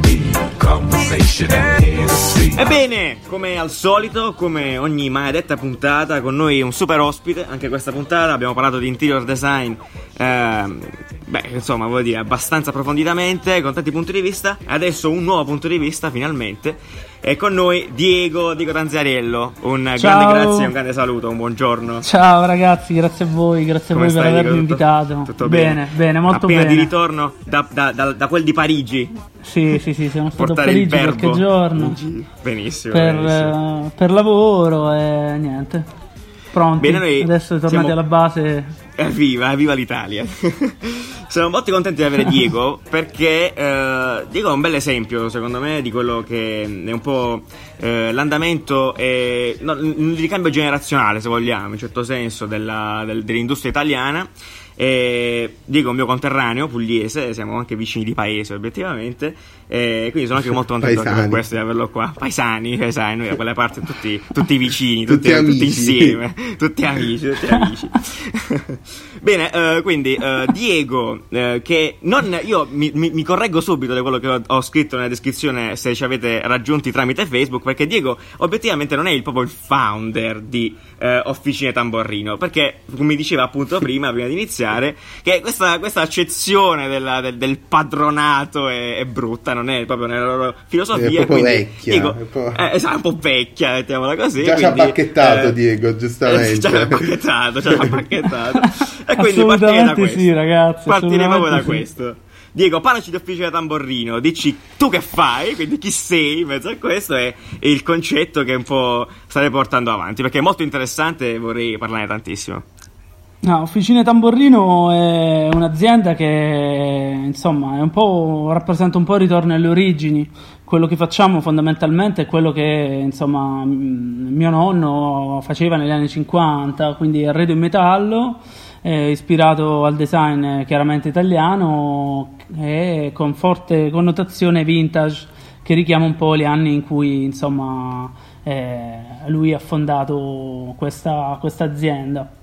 Ebbene, come al solito, come ogni maledetta puntata, con noi un super ospite. Anche questa puntata abbiamo parlato di interior design. ehm, beh, insomma, voglio dire, abbastanza approfonditamente, con tanti punti di vista. Adesso un nuovo punto di vista, finalmente. E con noi Diego, Diego Tanziariello. Un Ciao. grande grazie, un grande saluto, un buongiorno. Ciao ragazzi, grazie a voi, grazie a Come voi per stai, avermi Diego? Tutto- invitato. Tutto bene, bene, bene, molto Appena bene. di ritorno da, da- da- da quel di Parigi. Sì, sì, sì, sono stato a Parigi qualche giorno Benissimo. per, benissimo. eh, per lavoro e niente. Pronti. Bene, noi Adesso tornati siamo- alla base. Evviva, evviva l'Italia! Siamo molto contenti di avere Diego perché eh, Diego è un bel esempio, secondo me, di quello che è un po' eh, l'andamento e no, ricambio generazionale, se vogliamo, in certo senso, della- del- dell'industria italiana. E Diego è un mio conterraneo pugliese, siamo anche vicini di paese, obiettivamente. E quindi sono anche molto contento anche per questo di averlo qua. Paesani, paesani, noi da quelle parti tutti, tutti vicini, tutti, Tutti tutti insieme, tutti amici, tutti amici. Bene, eh, quindi eh, Diego, eh, che non, io mi, mi- mi correggo subito da quello che ho, ho scritto nella descrizione se ci avete raggiunti tramite Facebook, perché Diego obiettivamente non è il, proprio il founder di Officine Tamborrino, perché come diceva appunto prima, prima di iniziare, che questa, questa accezione della- del, del padronato è, è brutta, non è proprio nella loro filosofia. È proprio quindi, vecchia, Diego, è po'- eh, esatto, un po' vecchia, mettiamola così. Già ci ha quindi, bacchettato, eh, Diego, giustamente. eh, Ci ha bacchettato, ci ha bacchettato. E quindi partirei da questo. sì, ragazzi, Partirei proprio da sì. questo. Diego, parlaci di Officina Tamborrino, dici tu che fai, quindi chi sei in mezzo a questo e, e il concetto che un po' state portando avanti, perché è molto interessante e vorrei parlarne tantissimo. No, Officine Tamborrino è un'azienda che insomma un rappresenta un po' il ritorno alle origini. Quello che facciamo fondamentalmente è quello che insomma m- mio nonno faceva negli anni 50, quindi arredo in metallo, eh, ispirato al design chiaramente italiano e con forte connotazione vintage che richiama un po' gli anni in cui insomma eh, lui ha fondato questa, questa azienda.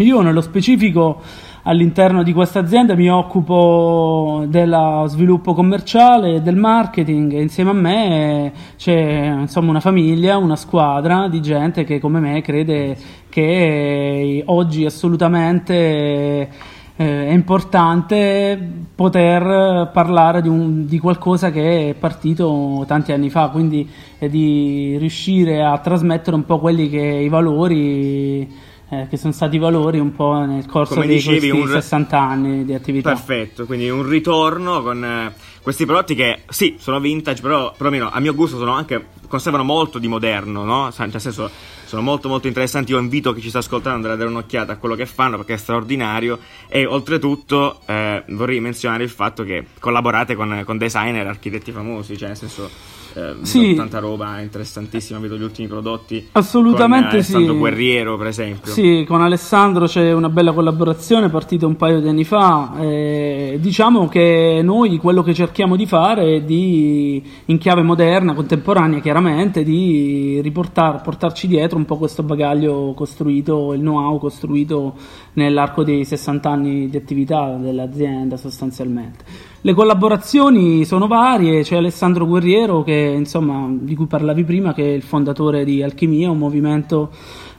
Io nello specifico all'interno di questa azienda mi occupo dello sviluppo commerciale del marketing e insieme a me c'è insomma una famiglia, una squadra di gente che come me crede che oggi assolutamente eh, è importante poter parlare di, un, di, qualcosa che è partito tanti anni fa, quindi di riuscire a trasmettere un po' quelli che i valori eh, che sono stati valori un po' nel corso Come dei dicevi, un... 60 anni di attività. Perfetto, quindi un ritorno con eh, questi prodotti che sì, sono vintage, però perlomeno a mio gusto sono anche conservano molto di moderno, no? Cioè, nel senso sono molto molto interessanti. Io invito chi ci sta ascoltando a dare un'occhiata a quello che fanno perché è straordinario e oltretutto eh, vorrei menzionare il fatto che collaborate con, con designer, architetti famosi, cioè nel senso eh, sì. tanta roba interessantissima, vedo gli ultimi prodotti. Assolutamente con Alessandro sì. Guerriero, per esempio. Sì, con Alessandro c'è una bella collaborazione partita un paio di anni fa. Eh, diciamo che noi quello che cerchiamo di fare è di, in chiave moderna, contemporanea chiaramente, di riportar, portarci dietro un po' questo bagaglio costruito, il know-how costruito nell'arco dei 60 anni di attività dell'azienda sostanzialmente. Le collaborazioni sono varie, c'è Alessandro Guerriero che, insomma, di cui parlavi prima, che è il fondatore di Alchimia, un movimento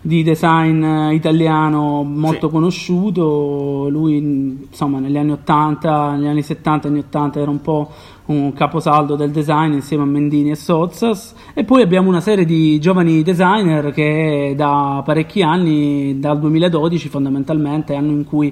di design italiano molto sì. conosciuto. Lui, insomma, negli anni 80, negli anni 70, anni 80 era un po' un caposaldo del design insieme a Mendini e Sozzas. E poi abbiamo una serie di giovani designer che da parecchi anni, dal 2012 fondamentalmente, anno in cui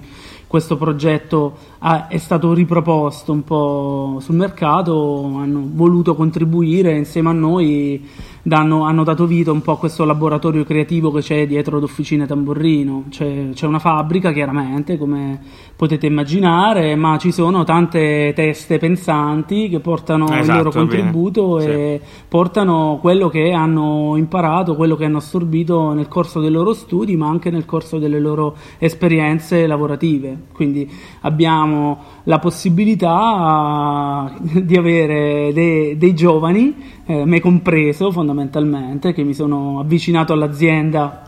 questo progetto ha, è stato riproposto un po' sul mercato, hanno voluto contribuire insieme a noi danno, hanno dato vita un po' a questo laboratorio creativo che c'è dietro l'officina Tamburrino. C'è, c'è, una fabbrica, chiaramente, come potete immaginare, ma ci sono tante teste pensanti che portano esatto, il loro contributo bene. e sì. portano quello che hanno imparato, quello che hanno assorbito nel corso dei loro studi, ma anche nel corso delle loro esperienze lavorative. Quindi abbiamo la possibilità di avere dei, dei giovani, eh, me compreso fondamentalmente, che mi sono avvicinato all'azienda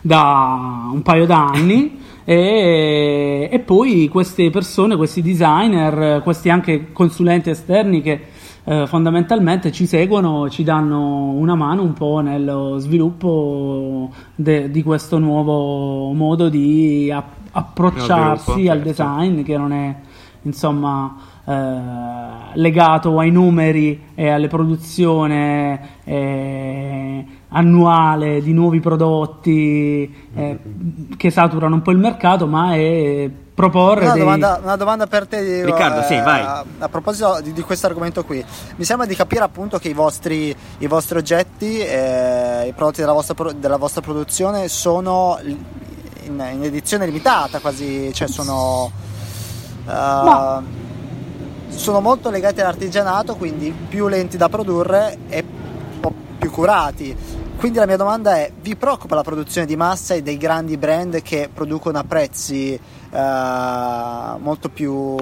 da un paio d'anni. E, e, poi queste persone, questi designer, questi anche consulenti esterni che eh, fondamentalmente ci seguono ci danno una mano un po' nello sviluppo de, di questo nuovo modo di app- approcciarsi al certo. design che non è insomma legato ai numeri e alle produzioni eh, annuale di nuovi prodotti eh, che saturano un po' il mercato, ma è proporre una, dei... domanda, una domanda, per te Diego, Riccardo, sì, vai. A, a proposito di, di questo argomento qui. Mi sembra di capire appunto che i vostri, i vostri oggetti eh, i prodotti della vostra, della vostra produzione sono in, in edizione limitata quasi, cioè sono, uh, sono molto legati all'artigianato, quindi più lenti da produrre e un po' più curati. Quindi la mia domanda è, vi preoccupa la produzione di massa e dei grandi brand che producono a prezzi uh, molto più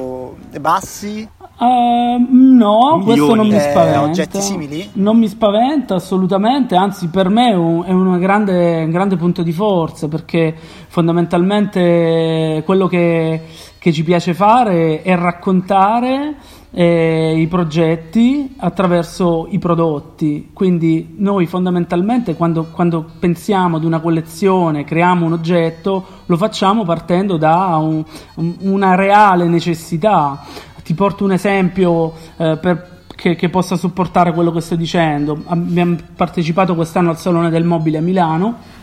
bassi? Uh, no, Milioni. questo non mi eh, spaventa. oggetti simili? Non mi spaventa assolutamente, anzi per me è un, è un, grande, un grande punto di forza perché fondamentalmente quello che, che ci piace fare è raccontare eh, i progetti attraverso i prodotti. Quindi noi fondamentalmente quando, quando, pensiamo ad una collezione, creiamo un oggetto, lo facciamo partendo da un, un, una reale necessità. Ti porto un esempio eh, per, che, che, possa supportare quello che sto dicendo. Abbiamo partecipato quest'anno al Salone del Mobile a Milano.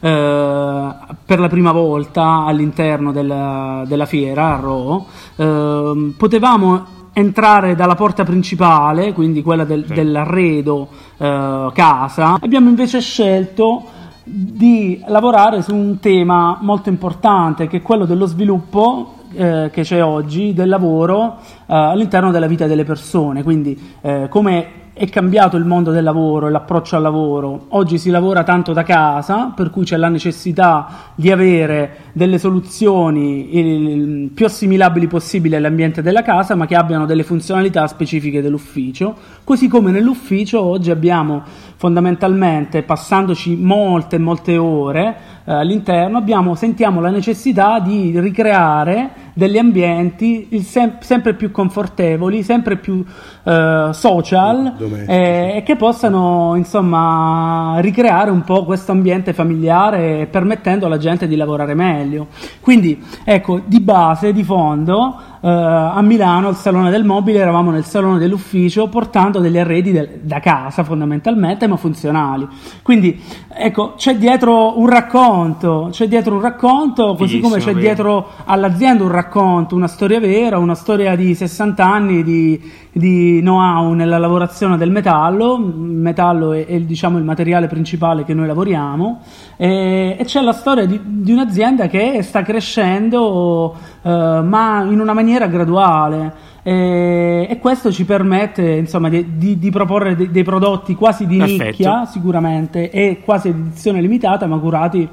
Eh, per la prima volta all'interno della, della fiera a Ro, eh, potevamo entrare dalla porta principale, quindi quella del, sì. dell'arredo eh, casa, abbiamo invece scelto di lavorare su un tema molto importante che è quello dello sviluppo eh, che c'è oggi del lavoro eh, all'interno della vita delle persone, quindi eh, come è cambiato il mondo del lavoro e l'approccio al lavoro. Oggi si lavora tanto da casa, per cui c'è la necessità di avere delle soluzioni il, più assimilabili possibile all'ambiente della casa, ma che abbiano delle funzionalità specifiche dell'ufficio. Così come nell'ufficio oggi abbiamo fondamentalmente, passandoci molte, molte ore all'interno, abbiamo, sentiamo la necessità di ricreare degli ambienti sem- sempre più confortevoli, sempre più eh, social eh, e che possano insomma ricreare un po' questo ambiente familiare permettendo alla gente di lavorare meglio. Quindi ecco, di base, di fondo, Uh, a Milano al Salone del Mobile eravamo nel salone dell'ufficio portando degli arredi del, da casa fondamentalmente ma funzionali. Quindi ecco c'è dietro un racconto c'è dietro un racconto così come c'è dietro all'azienda un racconto una storia vera una storia di 60 anni di, di know-how nella lavorazione del metallo. Il metallo è, è diciamo il materiale principale che noi lavoriamo. E, e c'è la storia di, di, un'azienda che sta crescendo uh, ma in una maniera graduale. E, e, questo ci permette insomma di, di, di proporre de, dei prodotti quasi di Perfetto. nicchia sicuramente e quasi edizione limitata ma curati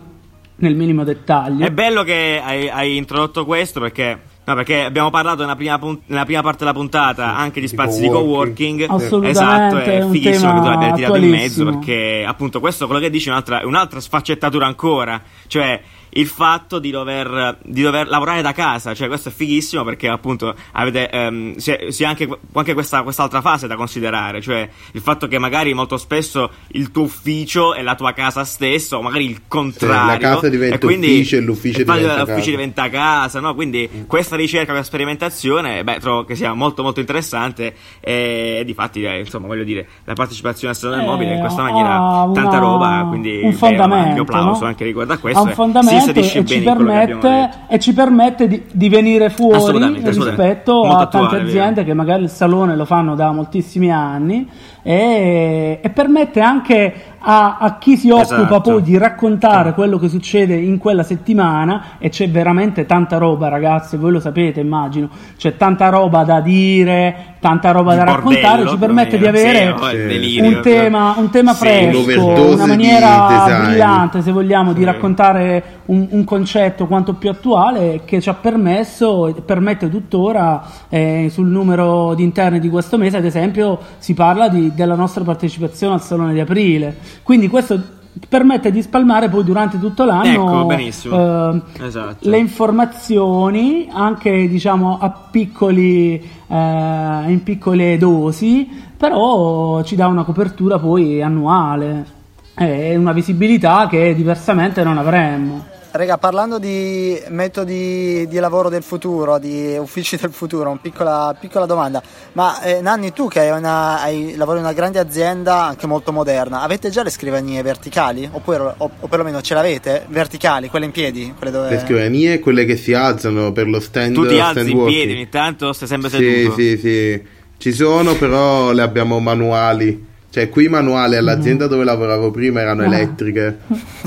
nel minimo dettaglio è bello che hai, hai introdotto questo perché No, perché abbiamo parlato nella prima, punt- nella prima, parte della puntata sì, anche di spazi di co-working. Assolutamente. Esatto, è fighissimo che tu l'abbia tirato in mezzo perché appunto questo quello che dici è un'altra, un'altra sfaccettatura ancora. Cioè, il fatto di dover, di dover, lavorare da casa, cioè questo è fighissimo perché appunto avete ehm, si ha anche, anche questa, quest'altra fase da considerare, cioè il fatto che magari molto spesso il tuo ufficio è la tua casa stessa o magari il contrario. Sì, la casa diventa e quindi, ufficio e l'ufficio, diventa, l'ufficio casa. diventa casa, no? Quindi mm. questa ricerca, questa sperimentazione, beh, trovo che sia molto molto interessante e, e di fatti, eh, insomma, voglio dire, la partecipazione al salone del mobile in questa maniera una, tanta roba, quindi un fondamento, beh, un applauso no? anche riguardo a questo. Ha un fondamento e ci, permette, e ci permette di, di venire fuori assolutamente, rispetto assolutamente. a tante aziende che magari il salone lo fanno da moltissimi anni e, e permette anche a, a chi si occupa esatto. poi di raccontare quello che succede in quella settimana e c'è veramente tanta roba ragazzi, voi lo sapete immagino, c'è tanta roba da dire, tanta roba di da raccontare, ci permette di avere sì. un, tema, un tema sì, fresco, una maniera brillante se vogliamo sì. di raccontare un, un, concetto quanto più attuale che ci ha permesso e permette tuttora eh, sul numero di interni di questo mese ad esempio si parla di, della nostra partecipazione al Salone di Aprile. Quindi questo permette di spalmare poi durante tutto l'anno ecco, eh, esatto. le informazioni anche diciamo a piccoli eh, in piccole dosi però ci dà una copertura poi annuale. E una visibilità che diversamente non avremmo Rega, parlando di metodi di lavoro del futuro, di uffici del futuro, una piccola, piccola domanda. Ma eh, Nanni, tu che hai una, hai, lavori in una grande azienda, anche molto moderna, avete già le scrivanie verticali? Oppure, o, o perlomeno ce l'avete? Verticali, quelle in piedi? Quelle dove... Le scrivanie, quelle che si alzano per lo stand Tu ti alzi in piedi ogni tanto, stai sempre seduto? Sì, sì, sì. Ci sono, però le abbiamo manuali. Cioè, qui i manuali all'azienda mm. dove lavoravo prima erano ah. elettriche,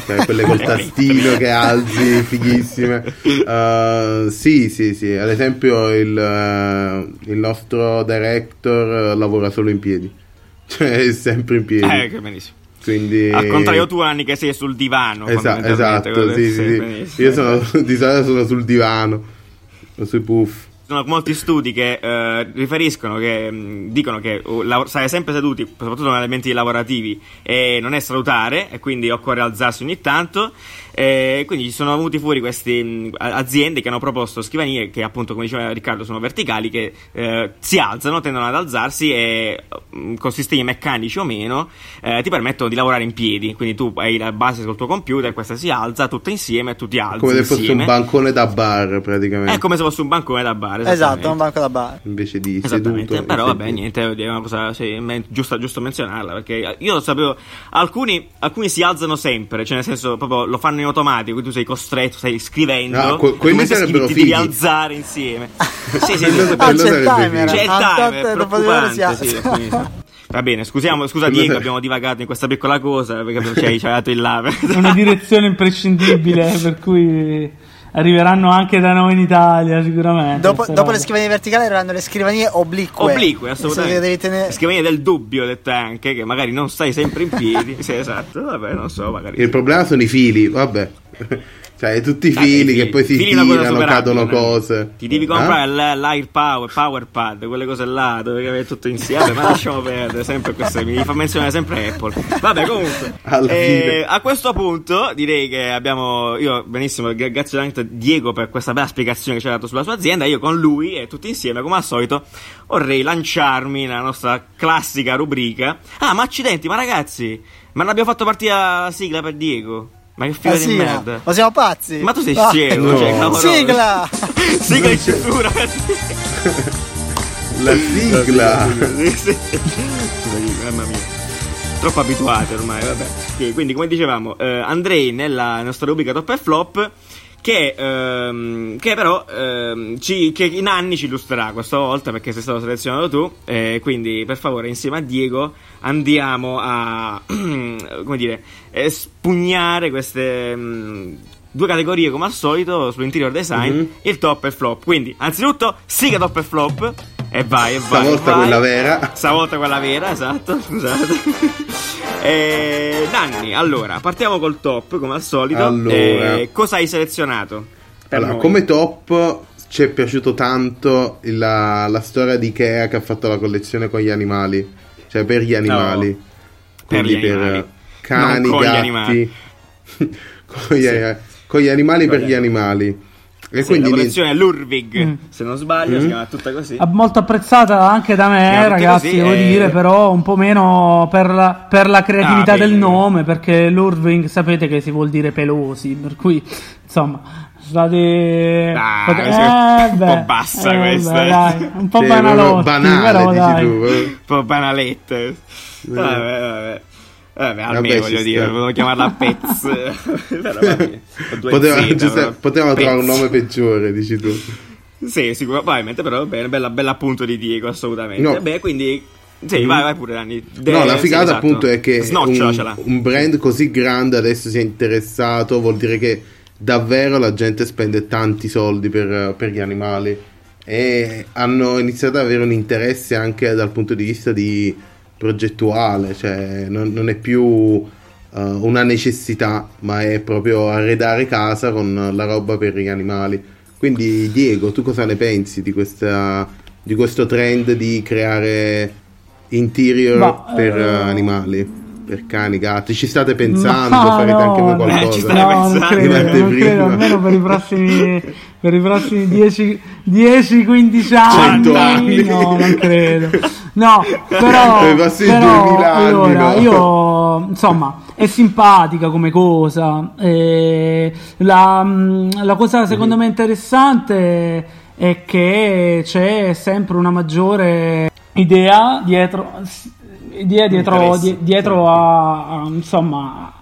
cioè quelle col tastino che alzi, fighissime. Uh, sì, sì, sì. Ad esempio, il, uh, il nostro director lavora solo in piedi, cioè è sempre in piedi. Eh, che benissimo. Quindi... Al contrario tu Anni che sei sul divano Esa- esatto, sì, sì, sì. io sono, di solito sono sul divano sui puff sono molti studi che eh, riferiscono, che mh, dicono che uh, stare sempre seduti, soprattutto negli ambienti lavorativi, non è salutare e quindi occorre alzarsi ogni tanto. E quindi ci sono venuti fuori queste mh, aziende che hanno proposto scrivanie che appunto come diceva Riccardo sono verticali che eh, si alzano, tendono ad alzarsi e mh, con sistemi meccanici o meno eh, ti permettono di lavorare in piedi, quindi tu hai la base sul tuo computer, questa si alza tutta insieme e tu ti alzi come se fosse un bancone da bar praticamente. È come se fosse un bancone da bar. Esatto, un banco da bar. Invece di seduto. Però vabbè, niente, è una cosa sì, giusto, giusto menzionarla perché io lo sapevo alcuni, alcuni si alzano sempre, cioè nel senso proprio lo fanno in automatico, tu sei costretto, stai scrivendo. Ah, que- quelli sarebbero scrivi, ti devi alzare insieme. sì, sì, quello, ah, c'è il timer. C'è il timer, preoccupante, sì, Va bene, scusiamo, scusa Diego, abbiamo divagato in questa piccola cosa perché ci hai dato il là. È una direzione imprescindibile per cui arriveranno anche da noi in Italia sicuramente. Dopo, dopo le scrivanie verticali arriveranno le scrivanie oblique. Oblique, assolutamente. Devi tenere- Scrivania del dubbio, detta anche, che magari non stai sempre in piedi. sì, esatto. Vabbè, non so, magari. Il problema sono i fili, vabbè. Cioè, tutti i fili i che poi si tirano, cadono no? cose. Ti devi Eh? comprare l- l'Air Power, Power Pad, quelle cose là, dove avete tutto insieme. ma lasciamo perdere, sempre queste. Mi fa menzionare sempre Apple. Vabbè, comunque. Eh, a questo punto direi che abbiamo. Io, benissimo, gra- grazie veramente a Diego per questa bella spiegazione che ci ha dato sulla sua azienda. Io con lui e tutti insieme, come al solito, vorrei lanciarmi nella nostra classica rubrica. Ah, ma accidenti, ma ragazzi, ma non abbiamo fatto partire la sigla per Diego? Ma che figlio Ah, di sì, merda. no? Ma siamo pazzi? Ma tu sei Ah. scemo, No. cioè, clamoroso. Sigla! Sigla in cintura. La sigla. Mamma mia. Troppo abituati ormai, vabbè. Sì, quindi, come dicevamo, eh, Andrei nella nostra rubrica Top e Flop. Che, ehm, che però ehm, ci, che in anni ci illustrerà questa volta perché sei stato selezionato tu. eh, quindi, per favore, insieme a Diego andiamo a come dire, spugnare queste mm, due categorie come al solito sull'interior design, Mhm. il top e il flop. Quindi, anzitutto, siga top e flop. E vai, e vai. Stavolta vai. quella vera. Stavolta quella vera, esatto. Scusate. Eh, Nanni, allora, partiamo col top come al solito. Allora. Eh, cosa hai selezionato? Per Allora, noi? come top ci è piaciuto tanto la, la storia di Ikea che ha fatto la collezione con gli animali, cioè per gli animali. Per Quindi gli animali. cani, Non con gli gatti. animali. con, gli, con gli animali Con per gli gli animali. E Sì, quindi la collezione Lurvig, Mm. se non sbaglio, Mm. si chiama tutta così. Molto apprezzata anche da me, ragazzi, così, devo eh. dire, però un po' meno per la, per la creatività Ah, del nome, perché l'Urving sapete che si vuol dire pelosi, per cui insomma, state... Ah, questa è un po' beh, bassa eh, questa, beh, eh. dai, un po' Cioè, banalotti, banale, però dici dai. tu. eh. Un po' banalette. Vabbè, vabbè. Vabbè, almeno voglio dire, volevo chiamarla Pez. Poteva- Giuseppe, però. potevamo trovare un nome peggiore, dici tu. Sì, sicuramente, però bene, bella, bella appunto di Diego, assolutamente. No. Beh, quindi... Sì, vai, vai pure, Danni. De- No, la sì, figata esatto. appunto è che un, un brand così grande adesso si è interessato, vuol dire che davvero la gente spende tanti soldi per, per gli animali e hanno iniziato ad avere un interesse anche dal punto di vista di progettuale, cioè non, non è più uh, una necessità, ma è proprio arredare casa con la roba per gli animali. Quindi Diego, tu cosa ne pensi di, questa, di questo trend di creare interior Ma, per eh, eh, animali, per cani, gatti? Ci state pensando? Ma farete no, anche voi no. Eh, ci qualcosa? stai No, non credo, non credo, almeno per i prossimi, per i prossimi 10, 10-15 anni, 100 anni. no, non credo. No, però, Per i prossimi però 2000 anni, allora, no. io, insomma, è simpatica come cosa. eh, la, mm, la cosa secondo me interessante è che c'è sempre una maggiore idea dietro, idea dietro, di- dietro a, a, insomma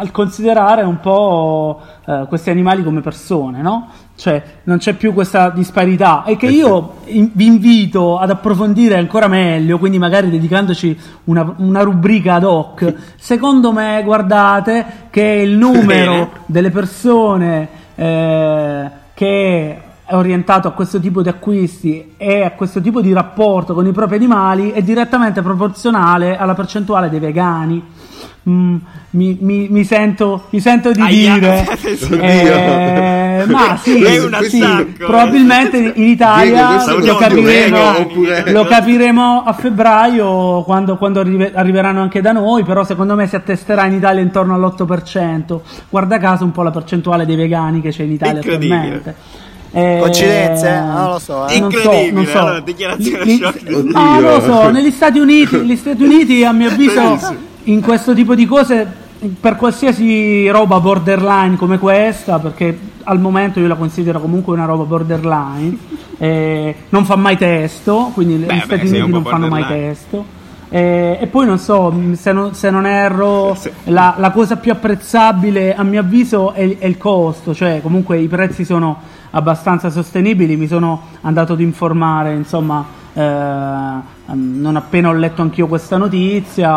al considerare un po' eh, questi animali come persone, no? Cioè non c'è più questa disparità e che Eh, io in- vi invito ad approfondire ancora meglio, quindi magari dedicandoci una, una rubrica ad hoc. Secondo me, guardate che il numero delle persone eh, che orientato a questo tipo di acquisti e a questo tipo di rapporto con i propri animali è direttamente proporzionale alla percentuale dei vegani. Mm, mi, mi- mi sento, mi sento di Aia. dire, eh, ma sì, sì, probabilmente in Diego, Italia questo lo capiremo, oppure- lo capiremo a febbraio quando, quando arrive- arriveranno anche da noi, però secondo me si attesterà in Italia intorno all'8%. Guarda caso un po' la percentuale dei vegani che c'è in Italia attualmente. Eh, Coincidenze? Ah, non lo so, eh. non so, Incredibile, non so. allora, dichiarazione Li- shock. Ah, non lo so, negli Stati Uniti, gli Stati Uniti a mio avviso in questo tipo di cose per qualsiasi roba borderline come questa, perché al momento io la considero comunque una roba borderline, eh, non fa mai testo, quindi Beh, gli beh, Stati Uniti non fanno mai testo. Eh, e poi non so, se non, se non erro, Sì. la, la cosa più apprezzabile a mio avviso è, è il costo, cioè comunque i prezzi sono abbastanza sostenibili, mi sono andato ad informare, insomma, eh, ehm, non appena ho letto anch'io questa notizia,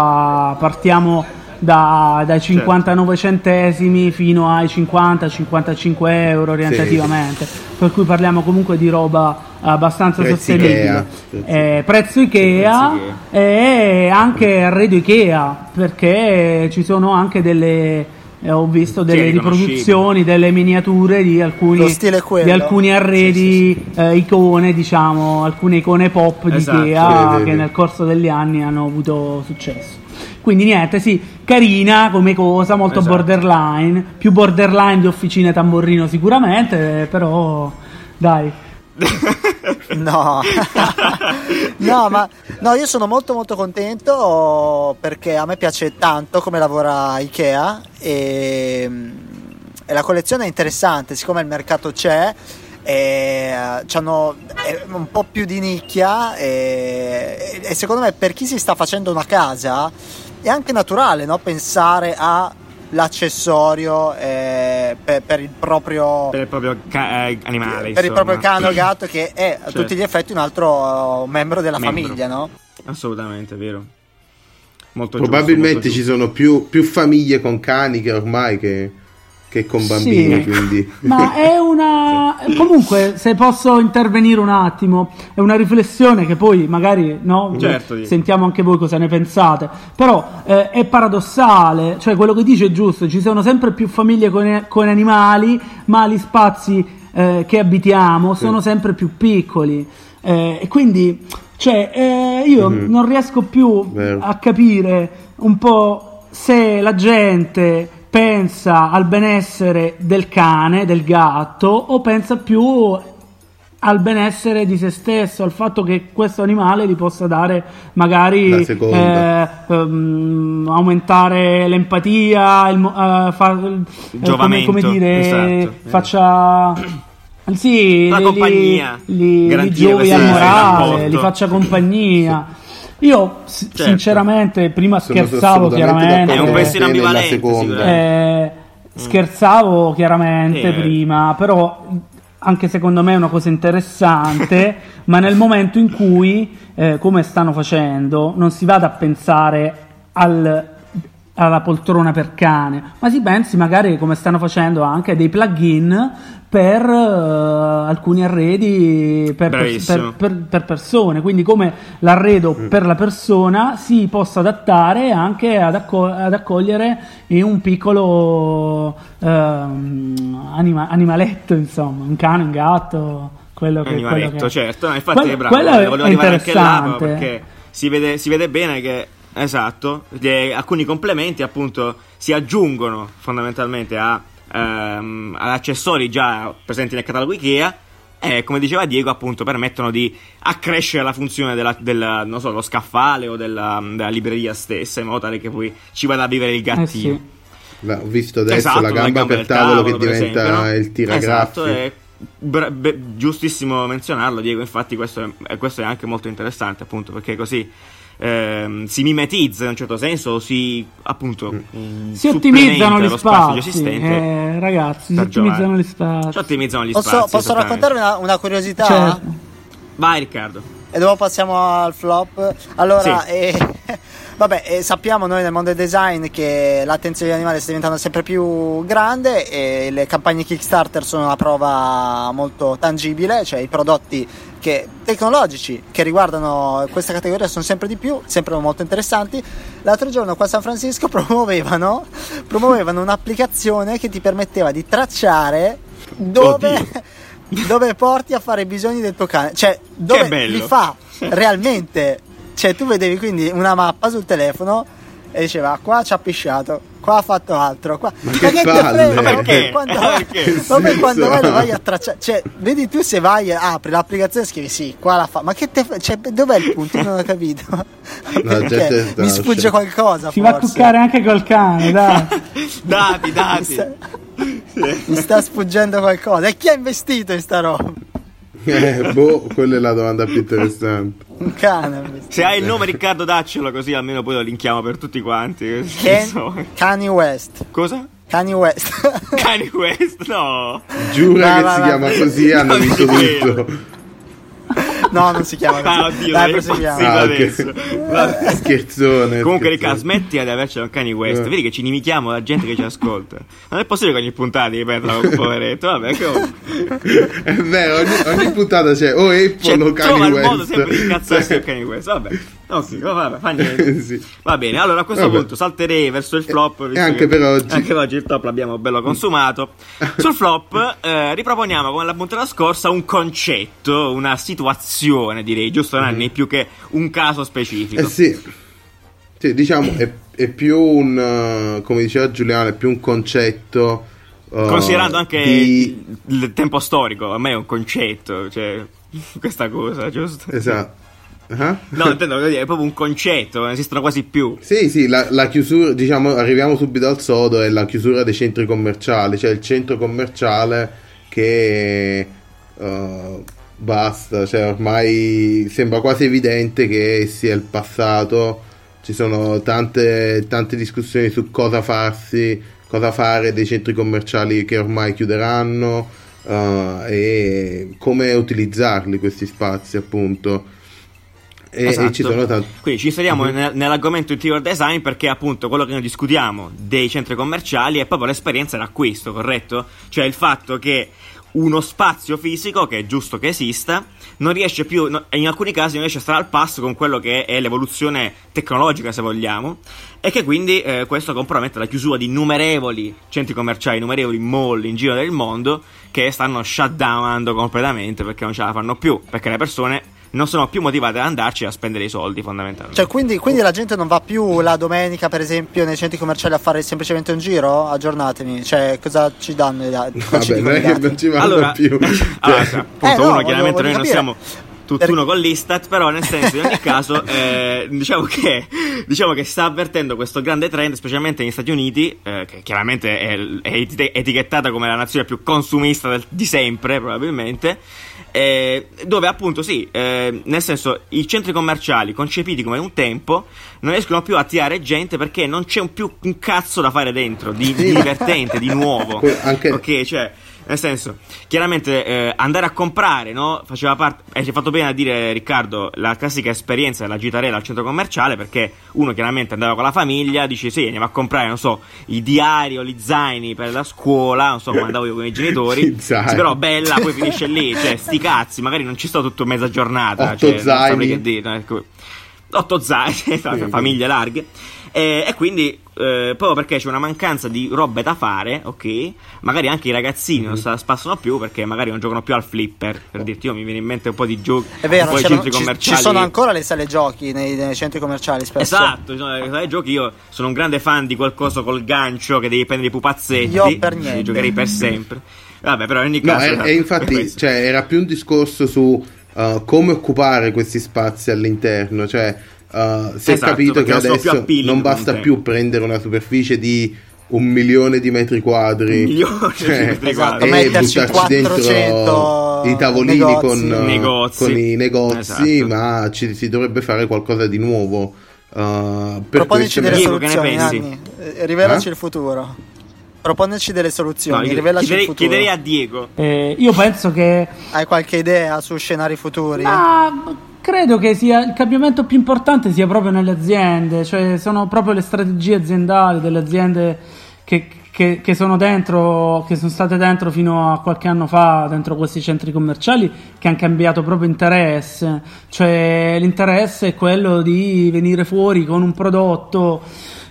partiamo da- dai 59 centesimi fino ai 50-55 euro orientativamente, per cui parliamo comunque di roba abbastanza Prezzi sostenibile. Ikea. Eh, prezzo Ikea prezzi e anche arredo Ikea, perché ci sono anche delle... eh, ho visto delle riproduzioni, delle miniature di alcuni, di alcuni arredi, eh, icone, diciamo, alcune icone pop di Esatto. Ikea Sì, sì, che sì. nel corso degli anni hanno avuto successo. Quindi niente, sì, carina come cosa, molto Esatto. borderline, più borderline di Officine Tamborrino sicuramente, però dai. No, no, ma no, io sono molto molto contento perché a me piace tanto come lavora Ikea e, e la collezione è interessante, siccome il mercato c'è. E, c'hanno è un po' più di nicchia e, e secondo me per chi si sta facendo una casa è anche naturale no? pensare all'accessorio eh, per, per il proprio Per il proprio ca- eh, animale. per il insomma. proprio cane o gatto che è a Certo. tutti gli effetti un altro uh, membro della Membro. famiglia, no? Assolutamente, vero. Molto Probabilmente giusto, ci molto sono più, più famiglie con cani che ormai che, che con bambini, Sì. quindi... Ma è una. Comunque, se posso intervenire un attimo, è una riflessione che poi magari no, Certo, di- sentiamo anche voi cosa ne pensate. Però eh, è paradossale, cioè quello che dice è giusto: ci sono sempre più famiglie con, con animali, ma gli spazi eh, che abitiamo sono sempre più piccoli. Eh, e quindi, cioè, eh, io non riesco più Vero. a capire un po' se la gente pensa al benessere del cane, del gatto, o pensa più al benessere di se stesso, al fatto che questo animale gli possa dare magari eh, ehm, aumentare l'empatia, il, eh, fa- eh, come, Giovamento, come dire, esatto. faccia sì, La li- compagnia, li, li, giovi al morale, li faccia compagnia. Io s- Certo. sinceramente prima Sono scherzavo chiaramente. È un pensiero ambivalente. Eh, scherzavo chiaramente Eh. prima, però anche secondo me è una cosa interessante, ma nel momento in cui, eh, come stanno facendo, non si vada a pensare al- alla poltrona per cane, ma si pensi magari come stanno facendo anche dei plugin per eh, alcuni arredi per, per, per- per persone, quindi come l'arredo per la persona si possa adattare anche ad, acco- ad accogliere in un piccolo ehm, anima- animaletto, insomma, un cane, un gatto, quello che... Animaletto, quello che- certo. Infatti Quello- è bravo. è volevo arrivare anche là perché si vede, si vede bene che esatto, che alcuni complementi appunto si aggiungono fondamentalmente a, ehm, ad accessori già presenti nel catalogo IKEA e come diceva Diego appunto permettono di accrescere la funzione della, della- non so, dello scaffale o della, della libreria stessa in modo tale che poi ci vada a vivere il Eh gattino. sì. La- Ho visto adesso Esatto, la gamba gambe per del tavolo, che diventa esempio, no? il tiragraffi. Esatto, è giustissimo menzionarlo, Diego. Infatti, questo è, eh, questo è anche molto interessante, appunto, perché così ehm, si mimetizza in un certo senso, si appunto mm, Si supplementa ottimizzano gli lo spazio già spazi, esistente. eh, ragazzi, si ottimizzano gli spazi. Si ottimizzano gli Posso, spazi. posso esattamente. raccontarvi una, una curiosità? Certo. Vai, Riccardo. E dopo passiamo al flop. Allora, Sì. eh, vabbè, eh, sappiamo noi nel mondo del design che l'attenzione agli animali sta diventando sempre più grande e le campagne Kickstarter sono una prova molto tangibile, cioè i prodotti che- tecnologici che riguardano questa categoria sono sempre di più, sempre molto interessanti. L'altro giorno qua a San Francisco promuovevano, promuovevano un'applicazione che ti permetteva di tracciare dove, dove porti a fare i bisogni del tuo cane, cioè dove li fa realmente. Cioè, tu vedevi quindi una mappa sul telefono e diceva qua ci ha pisciato, qua ha fatto altro. Qua... Ma che te palle! frega? Ma perché? Quando, Ma perché? ma per quando vai vai a tracciare, cioè, vedi tu se vai, apri l'applicazione e scrivi sì, qua la fa, ma che te, cioè, dov'è il punto? Io non ho capito. Perché gente sta- mi sfugge qualcosa. Si va a forse. toccare anche col cane, dai. dati, Mi dati. sta, mi sta sfuggendo qualcosa. E chi ha investito in sta roba? Eh, boh, quella è la domanda più interessante. Un cane. Se hai il nome Riccardo daccelo così almeno poi lo linkiamo per tutti quanti. Ken-. Kanye West. Cosa? Kanye West. Kanye West? No. Giura Vai, che vai, si vai. chiama così, hanno vinto tutto. No, non si chiama così. Ah, oddio, Dai, dai, proseguiamo. Ah, adesso. Vabbè. Scherzone. Comunque, scherzone. Riccardo, smettila di avercelo con Kanye West. Eh. Vedi che ci inimichiamo la gente che ci ascolta. Non è possibile che ogni puntata ripeta un poveretto. Vabbè, che È vero, ogni, ogni puntata c'è o Apple cioè, o trova Kanye il West. modo sempre di incazzarsi con Kanye West. Vabbè, ok, vabbè, fa niente. Sì. Va bene, allora a questo Vabbè. punto salterei verso il flop. visto anche che- per oggi. Anche oggi il top l'abbiamo bello consumato. Sul flop eh, riproponiamo come la puntata scorsa un concetto, una situazione direi, giusto Nanni, più che un caso specifico. Eh sì. Sì, diciamo è, è più un eh, come diceva Giuliano, è più un concetto eh, Considerando anche di- il tempo storico, a me è un concetto, cioè questa cosa, giusto? Esatto. Ah? No, intendo dire, è proprio un concetto, non esistono quasi più. Sì, sì, la, la chiusura, diciamo, arriviamo subito al sodo, è la chiusura dei centri commerciali, cioè il centro commerciale che eh, basta, cioè ormai sembra quasi evidente che sia il passato, ci sono tante, tante discussioni su cosa farsi, cosa fare dei centri commerciali che ormai chiuderanno eh, e come utilizzarli questi spazi appunto. E, e ci Esatto. sono tanti... Quindi ci inseriamo Mhm. nel- nell'argomento interior design perché appunto quello che noi discutiamo dei centri commerciali è proprio l'esperienza d'acquisto, corretto? Cioè il fatto che uno spazio fisico, che è giusto che esista, non riesce più, in alcuni casi non riesce a stare al passo con quello che è l'evoluzione tecnologica, se vogliamo, e che quindi eh, questo compromette la chiusura di innumerevoli centri commerciali, innumerevoli mall in giro del mondo che stanno shutdownando completamente perché non ce la fanno più, perché le persone non sono più motivate ad andarci a spendere i soldi fondamentalmente. Cioè, quindi, quindi la gente non va più la domenica, per esempio, nei centri commerciali a fare semplicemente un giro? Aggiornatemi. Cioè, cosa ci danno i dati? Vabbè, non è che non ci vanno allora, più. allora, Cioè, appunto, Eh, no, uno voglio- chiaramente voglio noi non capire. siamo tutt'uno con l'Istat, però nel senso, in ogni caso, eh, diciamo, che, diciamo che sta avvertendo questo grande trend, specialmente negli Stati Uniti, eh, che chiaramente è, è eti- etichettata come la nazione più consumista del- di sempre, probabilmente. Eh, dove appunto sì, eh, nel senso i centri commerciali concepiti come un tempo non riescono più a attirare gente perché non c'è un più un cazzo da fare dentro di, di divertente, di nuovo. Anche- Ok, cioè, nel senso, chiaramente eh, andare a comprare, no? Faceva parte. E ci hai fatto bene a dire, Riccardo, la classica esperienza della gitarella al centro commerciale. Perché uno chiaramente andava con la famiglia, dice sì, andiamo a comprare, non so, i diari o gli zaini per la scuola. Non so come andavo io con i genitori. Però bella, poi finisce lì. Cioè, sti cazzi, magari non ci sto tutto mezza giornata. Otto cioè, non zaini. saprei che dire. ecco. Otto zaini, famiglie larghe. E, e quindi, eh, proprio perché c'è una mancanza di robe da fare, ok? Magari anche i ragazzini non se la spassano più perché magari non giocano più al flipper. Per dirti, io mi viene in mente un po' di giochi. È vero, un centri ci, commerciali. ci sono ancora le sale giochi nei, nei centri commerciali spesso. Esatto, ci sono le sale giochi. Io sono un grande fan di qualcosa col gancio che devi prendere i pupazzetti. Io per niente. giocherei per sempre. Vabbè, però in ogni No, caso. e, esatto, e infatti cioè, era più un discorso su uh, come occupare questi spazi all'interno. Cioè, uh, si è Esatto, capito perché che adesso non basta più prendere una superficie di un milione di metri quadri. Di cioè, metri Esatto, quadri. e metterci buttarci 400 dentro i tavolini negozi. con, uh, Negozi. con i negozi, Esatto. ma ci, si dovrebbe fare qualcosa di nuovo. Uh, per Proponici delle Diego, che ne soluzioni. Eh, Rivelaci Eh? il futuro. Proponici delle No, soluzioni, io rivelaci chiederei, il futuro. chiederei a Diego. Eh, io penso che Hai qualche idea su scenari futuri? Ma credo che sia il cambiamento più importante sia proprio nelle aziende, cioè sono proprio le strategie aziendali delle aziende che, che- che sono dentro, che sono state dentro fino a qualche anno fa, dentro questi centri commerciali, che hanno cambiato proprio interesse. Cioè l'interesse è quello di venire fuori con un prodotto.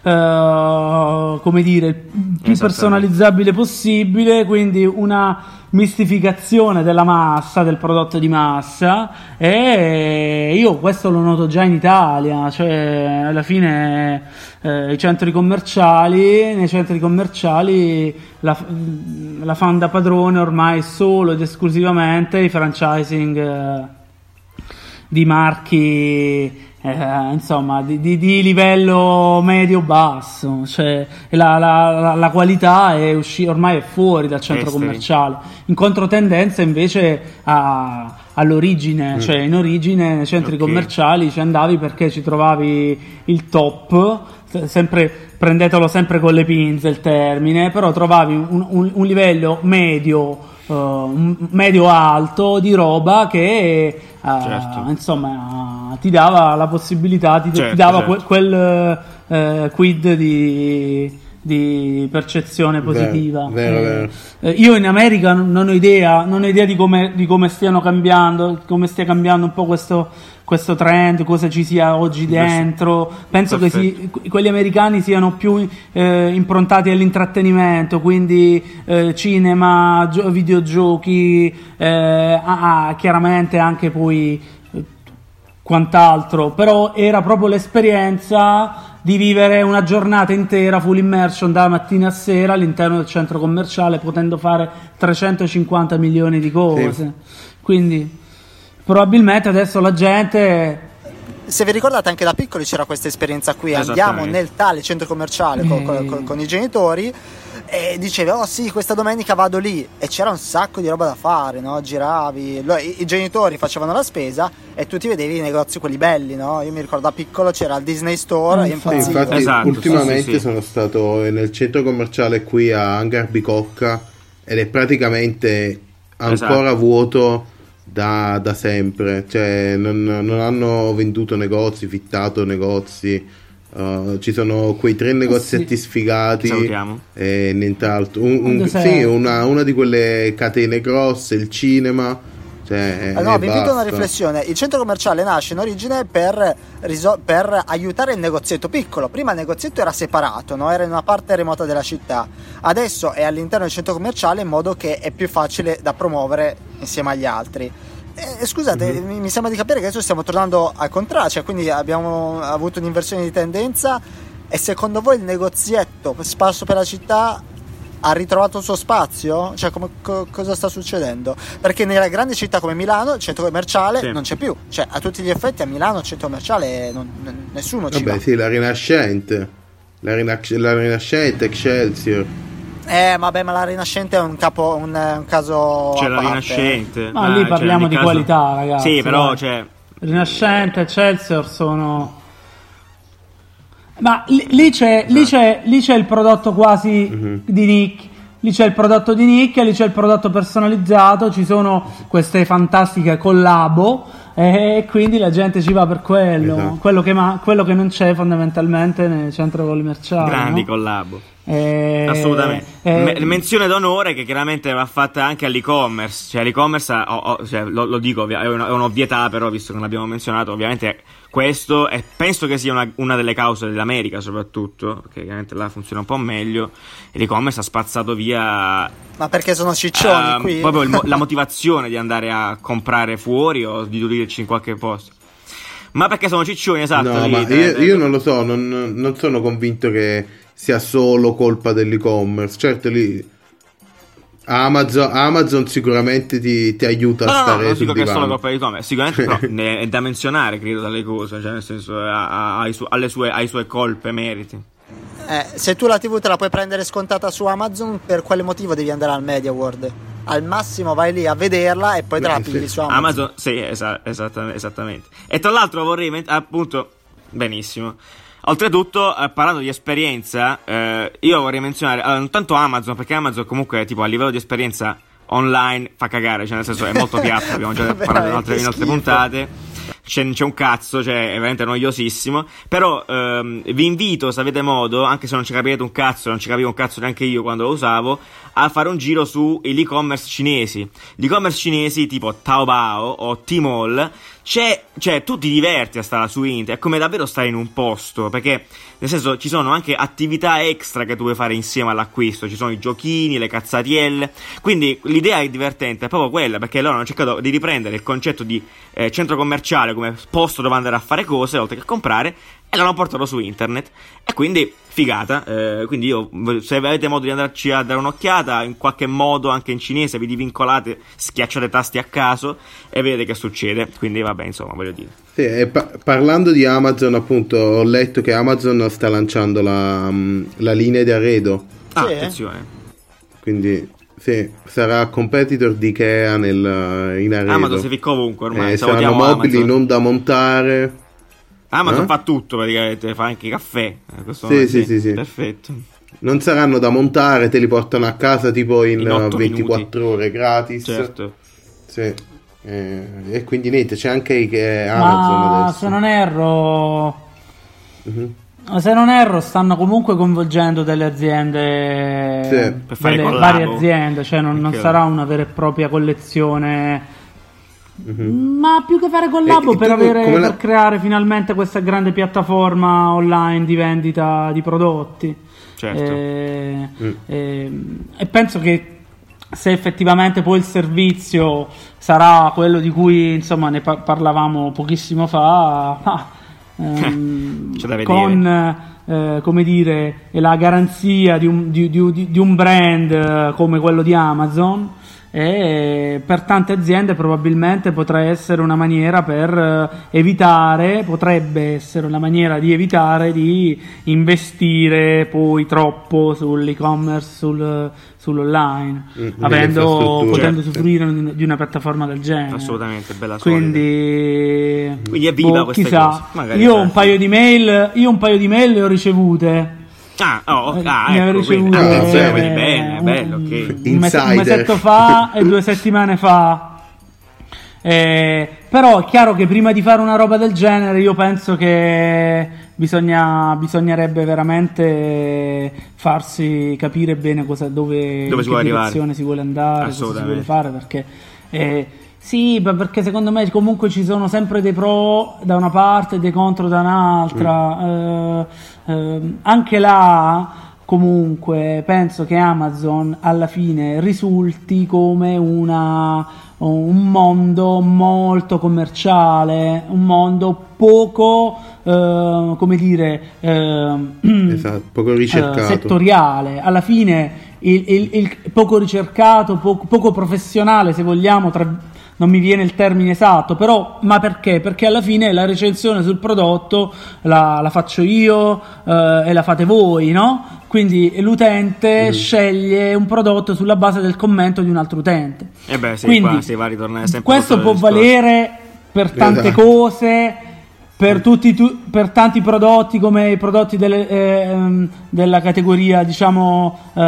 Eh, come dire, il più personalizzabile possibile, quindi una mistificazione della massa, del prodotto di massa e io questo lo noto già in Italia, cioè alla fine eh, i centri commerciali, nei centri commerciali la, la fan da padrone ormai solo ed esclusivamente i franchising eh, di marchi eh, insomma di, di- di livello medio-basso cioè la, la- la- qualità è usci- ormai è fuori dal centro Esteri. commerciale in controtendenza invece a- all'origine cioè in origine nei centri Ok. commerciali ci andavi perché ci trovavi il top se- sempre prendetelo sempre con le pinze il termine però trovavi un, un- un livello medio uh, un medio alto di roba che uh, Certo. insomma ti dava la possibilità, ti, ti Certo, dava certo. que- quel eh, quid di, di percezione positiva. vero, Eh, vero. eh, io in America non ho idea, non ho idea di come, di come stiano cambiando, come stia cambiando un po' questo, questo trend, cosa ci sia oggi dentro. Penso che si- quelli americani siano più eh, improntati all'intrattenimento, quindi eh, cinema, gio- videogiochi, eh, ah, ah, chiaramente anche poi eh, quant'altro, però era proprio l'esperienza di vivere una giornata intera full immersion da mattina a sera all'interno del centro commerciale, potendo fare 350 milioni di cose. Quindi probabilmente adesso la gente Se vi ricordate anche da piccoli c'era questa esperienza qui, andiamo nel tale centro commerciale con, Eh. con- con- con i genitori e dicevi oh sì questa domenica vado lì e c'era un sacco di roba da fare, no? giravi, lo- i, i genitori facevano la spesa e tu ti vedevi i negozi quelli belli, no? io mi ricordo da piccolo c'era il Disney Store Sì, impazzivo. infatti Esatto, ultimamente sì, sì. sono stato nel centro commerciale qui a Hangar Bicocca ed è praticamente ancora Esatto. vuoto da, da sempre, cioè non, non hanno venduto negozi, fittato negozi, uh, ci sono quei tre negozietti sì. sfigati e nient'altro. Un- un- sì, una, una di quelle catene grosse, il cinema. Cioè, Ah, no, e vi invito a una riflessione. Il centro commerciale nasce in origine per, risol- per aiutare il negozietto piccolo. Prima il negozietto era separato, no? era in una parte remota della città. Adesso è all'interno del centro commerciale in modo che è più facile da promuovere insieme agli altri. Eh, scusate, Mhm. mi, sembra di capire che adesso stiamo tornando al contrario, cioè quindi abbiamo avuto un'inversione di tendenza e secondo voi il negozietto sparso per la città ha ritrovato il suo spazio? Cioè, come- co- cosa sta succedendo? Perché nelle grandi città come Milano il centro commerciale Sì. non c'è più. Cioè, a tutti gli effetti a Milano il centro commerciale non- n- nessuno ci Vabbè, va. sì, la Rinascente. La, Rinac- la Rinascente, Excelsior. Eh, vabbè, ma la Rinascente è un, capo, un, un caso. C'è la parte. Rinascente. Ma lì cioè, parliamo nel di caso- qualità, ragazzi, Sì, però, cioè, Rinascente, Excelsior sono. Ma lì, lì c'è, lì, c'è, lì c'è il prodotto quasi di Nick. Lì c'è il prodotto di nicchia, lì c'è il prodotto personalizzato, ci sono queste fantastiche collabo e quindi la gente ci va per quello. Esatto. Quello, che ma- quello che non c'è fondamentalmente nel centro commerciale. grandi no? collabo. Eh, Assolutamente. eh, Me- menzione d'onore che chiaramente va fatta anche all'e-commerce. Cioè, l'e-commerce, ha- ho- ho- cioè, lo, lo dico, è, una- è un'ovvietà, però, visto che non l'abbiamo menzionato, ovviamente questo è, penso che sia una, una delle cause dell'America, soprattutto, perché chiaramente là funziona un po' meglio. E l'e-commerce ha spazzato via Ma perché sono ciccioni ehm, qui? proprio mo- la motivazione di andare a comprare fuori o di diluirci in qualche posto. Ma perché sono ciccioni, esatto. no, lì, ma te- io, te- io non lo so, non, non sono convinto che sia solo colpa dell'e-commerce. Certo, lì Amazon, Amazon sicuramente ti, ti aiuta No, a no, no, stare non dico che è solo colpa di e-commerce, sicuramente però ne- è da menzionare, credo, dalle cose, cioè nel senso ha, ha- ha su- alle sue, ha i suoi colpe, meriti. Eh, se tu la TV te la puoi prendere scontata su Amazon, per quale motivo devi andare al Media World? Al massimo vai lì a vederla e poi te la pigli su Amazon. Amazon, sì, esa- esatta- esattamente. E tra l'altro vorrei, men- appunto, benissimo. Oltretutto, eh, parlando di esperienza, eh, io vorrei menzionare, allora, intanto Amazon, perché Amazon comunque, tipo, a livello di esperienza online fa cagare, cioè nel senso è molto piatto, abbiamo già parlato in altre, in altre schifo. puntate. C'è, c'è un cazzo, cioè è veramente noiosissimo. Però ehm, vi invito, se avete modo, anche se non ci capite un cazzo, non ci capivo un cazzo neanche io quando lo usavo, a fare un giro su e-commerce cinesi. Gli e-commerce cinesi tipo Taobao o Tmall, c'è, cioè tu ti diverti a stare su internet, è come davvero stare in un posto, perché nel senso ci sono anche attività extra che tu puoi fare insieme all'acquisto, ci sono i giochini, le cazzatielle, quindi l'idea è divertente, è proprio quella, perché loro hanno cercato di riprendere il concetto di eh, centro commerciale come posto dove andare a fare cose, oltre che comprare, e l'hanno portato su internet. E quindi, figata. eh, quindi io, se avete modo di andarci a dare un'occhiata, in qualche modo, anche in cinese, vi divincolate, schiacciate tasti a caso e vedete che succede. Quindi, vabbè, insomma, voglio dire. Sì, e pa- parlando di Amazon, appunto, ho letto che Amazon sta lanciando la, mm, la linea di arredo. Ah, Sì, eh? attenzione. Quindi, sì, sarà competitor di Ikea nel, in arredo. Amazon si ficca ovunque ormai. Eh, saranno mobili Amazon. non da montare. Amazon Eh? fa tutto praticamente, fa anche i caffè. eh, Sì, sì, sì, sì. Perfetto. non saranno da montare, te li portano a casa tipo in, In otto 24 ore gratis. Certo. Sì. Eh, e quindi niente, c'è anche che Amazon Ma adesso. se non erro, Mhm. se non erro, stanno comunque coinvolgendo delle aziende, Sì. Per fare delle varie aziende, cioè non, non sarà una vera e propria collezione. Mhm. Ma più che fare collabo E- e per, avere, come la- per creare finalmente questa grande piattaforma online di vendita di prodotti. Certo. Eh, Mm. eh, e penso che se effettivamente poi il servizio sarà quello di cui insomma ne pa- parlavamo pochissimo fa, ah, ehm, con eh, come dire la garanzia di un, di- di- di- di un brand eh, come quello di Amazon e per tante aziende probabilmente potrà essere una maniera per eh, evitare, potrebbe essere una maniera di evitare di investire poi troppo sull'e-commerce, sul, sull'online, Mm, avendo, potendo Certo. usufruire di- una piattaforma del genere. Assolutamente, bella solida. Quindi, Quindi evviva boh, queste chissà. cose. Magari io un paio di mail, io un paio di mail le ho ricevute. Ah, oh, ah, ne ecco, quindi, ah, ah, bene, quindi bene, un- bello, ok. un, mese- un Insider. mesetto fa e due settimane fa. Eh, però è chiaro che prima di fare una roba del genere io penso che bisogna, bisognerebbe veramente farsi capire bene cosa, dove, Dove in si che vuole si vuole andare, cosa si vuole fare perché eh, sì, perché secondo me comunque ci sono sempre dei pro da una parte e dei contro da un'altra. Eh, ehm, anche là, comunque, penso che Amazon alla fine risulti come una, un mondo molto commerciale, un mondo poco, eh, come dire, ehm, Esatto, poco eh, ricercato. settoriale. Alla fine il, il- il poco ricercato, poco, poco professionale, se vogliamo, tra- non mi viene il termine esatto, però ma perché? Perché alla fine la recensione sul prodotto la, la faccio io eh, e la fate voi, no? Quindi l'utente Mm. sceglie un prodotto sulla base del commento di un altro utente. Eh beh, sì, Quindi, qua si va a ritornare sempre questo può valere per tante Esatto. cose, per, tutti, tu- per tanti prodotti come i prodotti delle, ehm, della categoria diciamo eh,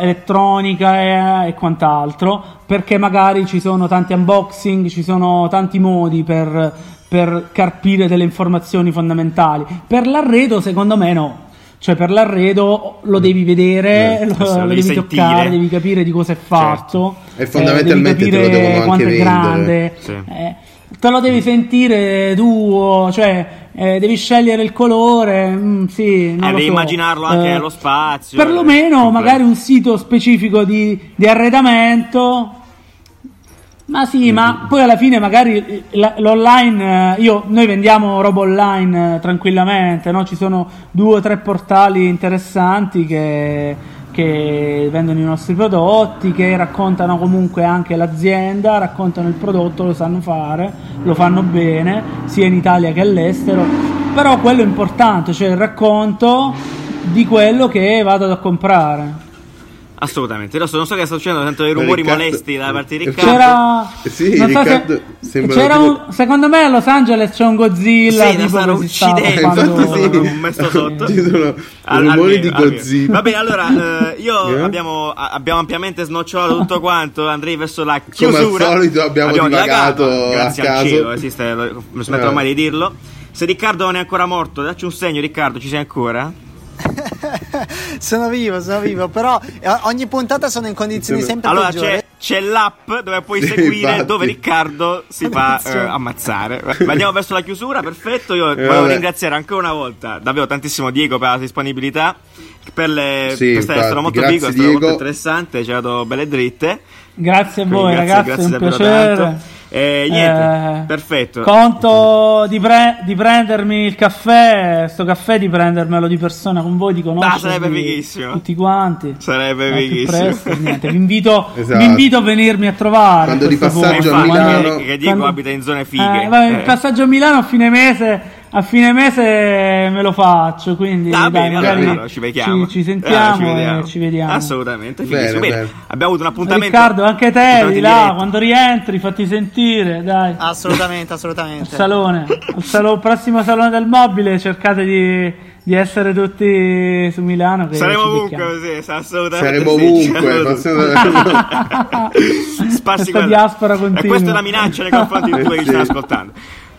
elettronica e, e quant'altro, perché magari ci sono tanti unboxing, ci sono tanti modi per, per carpire delle informazioni fondamentali. Per l'arredo, secondo me, no. Cioè, per l'arredo lo devi vedere, Eh, lo, lo devi sentire. toccare, devi capire di cosa è fatto. E eh, fondamentalmente devi te lo devono anche vendere. grande. Sì. Eh, te lo devi sentire tu, cioè eh, devi scegliere il colore, mm, sì, Eh, devi so. immaginarlo anche Eh, nello spazio. Perlomeno eh, magari un sito specifico di, di arredamento. Ma sì, ma poi alla fine magari l'online, eh, io, noi vendiamo roba online eh, tranquillamente, no? ci sono due o tre portali interessanti che, che vendono i nostri prodotti, che raccontano comunque anche l'azienda, raccontano il prodotto, lo sanno fare, lo fanno bene, sia in Italia che all'estero, però quello è importante, cioè il racconto di quello che vado a comprare. Assolutamente. Adesso non so che sta succedendo, sento dei rumori Riccardo- molesti da parte di Riccardo. C'era, Sì, non so se- Riccardo sembra c'era un- secondo me a Los Angeles c'è un Godzilla Sì, tipo stanno che si sta uccidendo. quando- Infatti sì. L'ho messo sotto. Ci sono Al- rumori almeno, di. Godzilla. Va bene, allora eh, io Eh? abbiamo, a- abbiamo ampiamente snocciolato tutto quanto. Andrei verso la al chiusura. solito abbiamo divagato a Grazie al caso. cielo, esiste, lo- non smetterò Eh. mai di dirlo. Se Riccardo non è ancora morto, dacci un segno, Riccardo, ci sei ancora? sono vivo, sono vivo, però eh, ogni puntata sono in condizioni sempre Allora peggiori. c'è, c'è l'app dove puoi Sì, seguire infatti. dove Riccardo si fa eh, ammazzare. Ma Andiamo verso la chiusura, perfetto. Io volevo vabbè. ringraziare ancora una volta davvero tantissimo Diego per la disponibilità. Per le Sì, per stare- è stato molto grazie, figo, è stato molto interessante, ci ha dato belle dritte. Grazie a Quindi voi grazie- ragazzi, grazie è un davvero piacere. tanto. E niente, Eh, perfetto. Conto di, pre- di prendermi il caffè, sto caffè di prendermelo di persona con voi, di conoscervi Ah, sarebbe fighissimo. tutti quanti. Sarebbe Eh, fighissimo. presto, niente. Vi invito, Esatto. vi invito a venirmi a trovare. Quando di passaggio punto. a Milano- che- che Diego Quando- abita in zone fighe. Eh, vabbè, il Eh. passaggio a Milano a fine mese, a fine mese me lo faccio, quindi Ah, dai, bene, magari allora, allora ci vediamo. ci, ci sentiamo, Allora, ci vediamo. e ci vediamo. Assolutamente, Bene. Bene, bene. abbiamo avuto un appuntamento. Riccardo, anche te di là, quando rientri, fatti sentire, dai. Assolutamente, Al assolutamente. salone, al salo- prossimo salone del mobile cercate di, di essere tutti su Milano. Che Saremo ci ovunque, sì, assolutamente. Saremo sì, ovunque. Sparsi Questa diaspora E continua. questa è una minaccia nei confronti di tutti quelli che ci stanno ascoltando.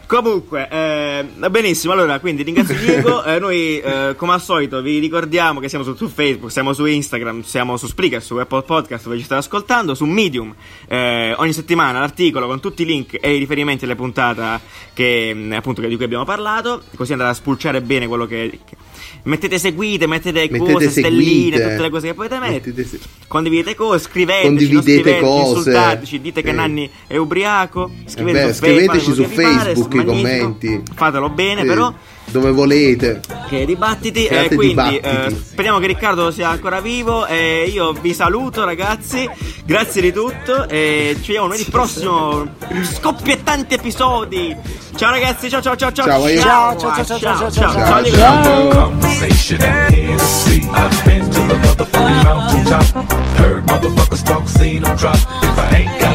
Comunque, eh, benissimo. Allora, quindi ringrazio Diego. Eh, noi, eh, come al solito, vi ricordiamo che siamo su, su Facebook, siamo su Instagram, siamo su Spreaker, su Apple Podcast, dove ci state ascoltando, su Medium. eh, ogni settimana l'articolo con tutti i link e i riferimenti alle puntate che, appunto, di cui abbiamo parlato. Così andate a spulciare bene quello che. che- Mettete seguite, mettete, Mettete cose, stelline, seguite. tutte le cose che potete mettere. Se- Condividete cose, scriveteci, Condividete non scriveteci, cose. insultateci, dite che Sì. Nanni è ubriaco, scrivete Eh beh, su Facebook, scriveteci su vi pare, Facebook i magnifico. commenti. Fatelo bene, Sì, però dove volete. Che dibattiti, eh, quindi dibattiti. Eh, speriamo che Riccardo sia ancora vivo. Eh, io vi saluto ragazzi, grazie di tutto e ci vediamo nel prossimo. Scoppiettanti episodi. Ciao ragazzi, ciao ciao ciao ciao. Ciao ciao ciao ciao ciao ciao. ciao, ciao, ciao. ciao.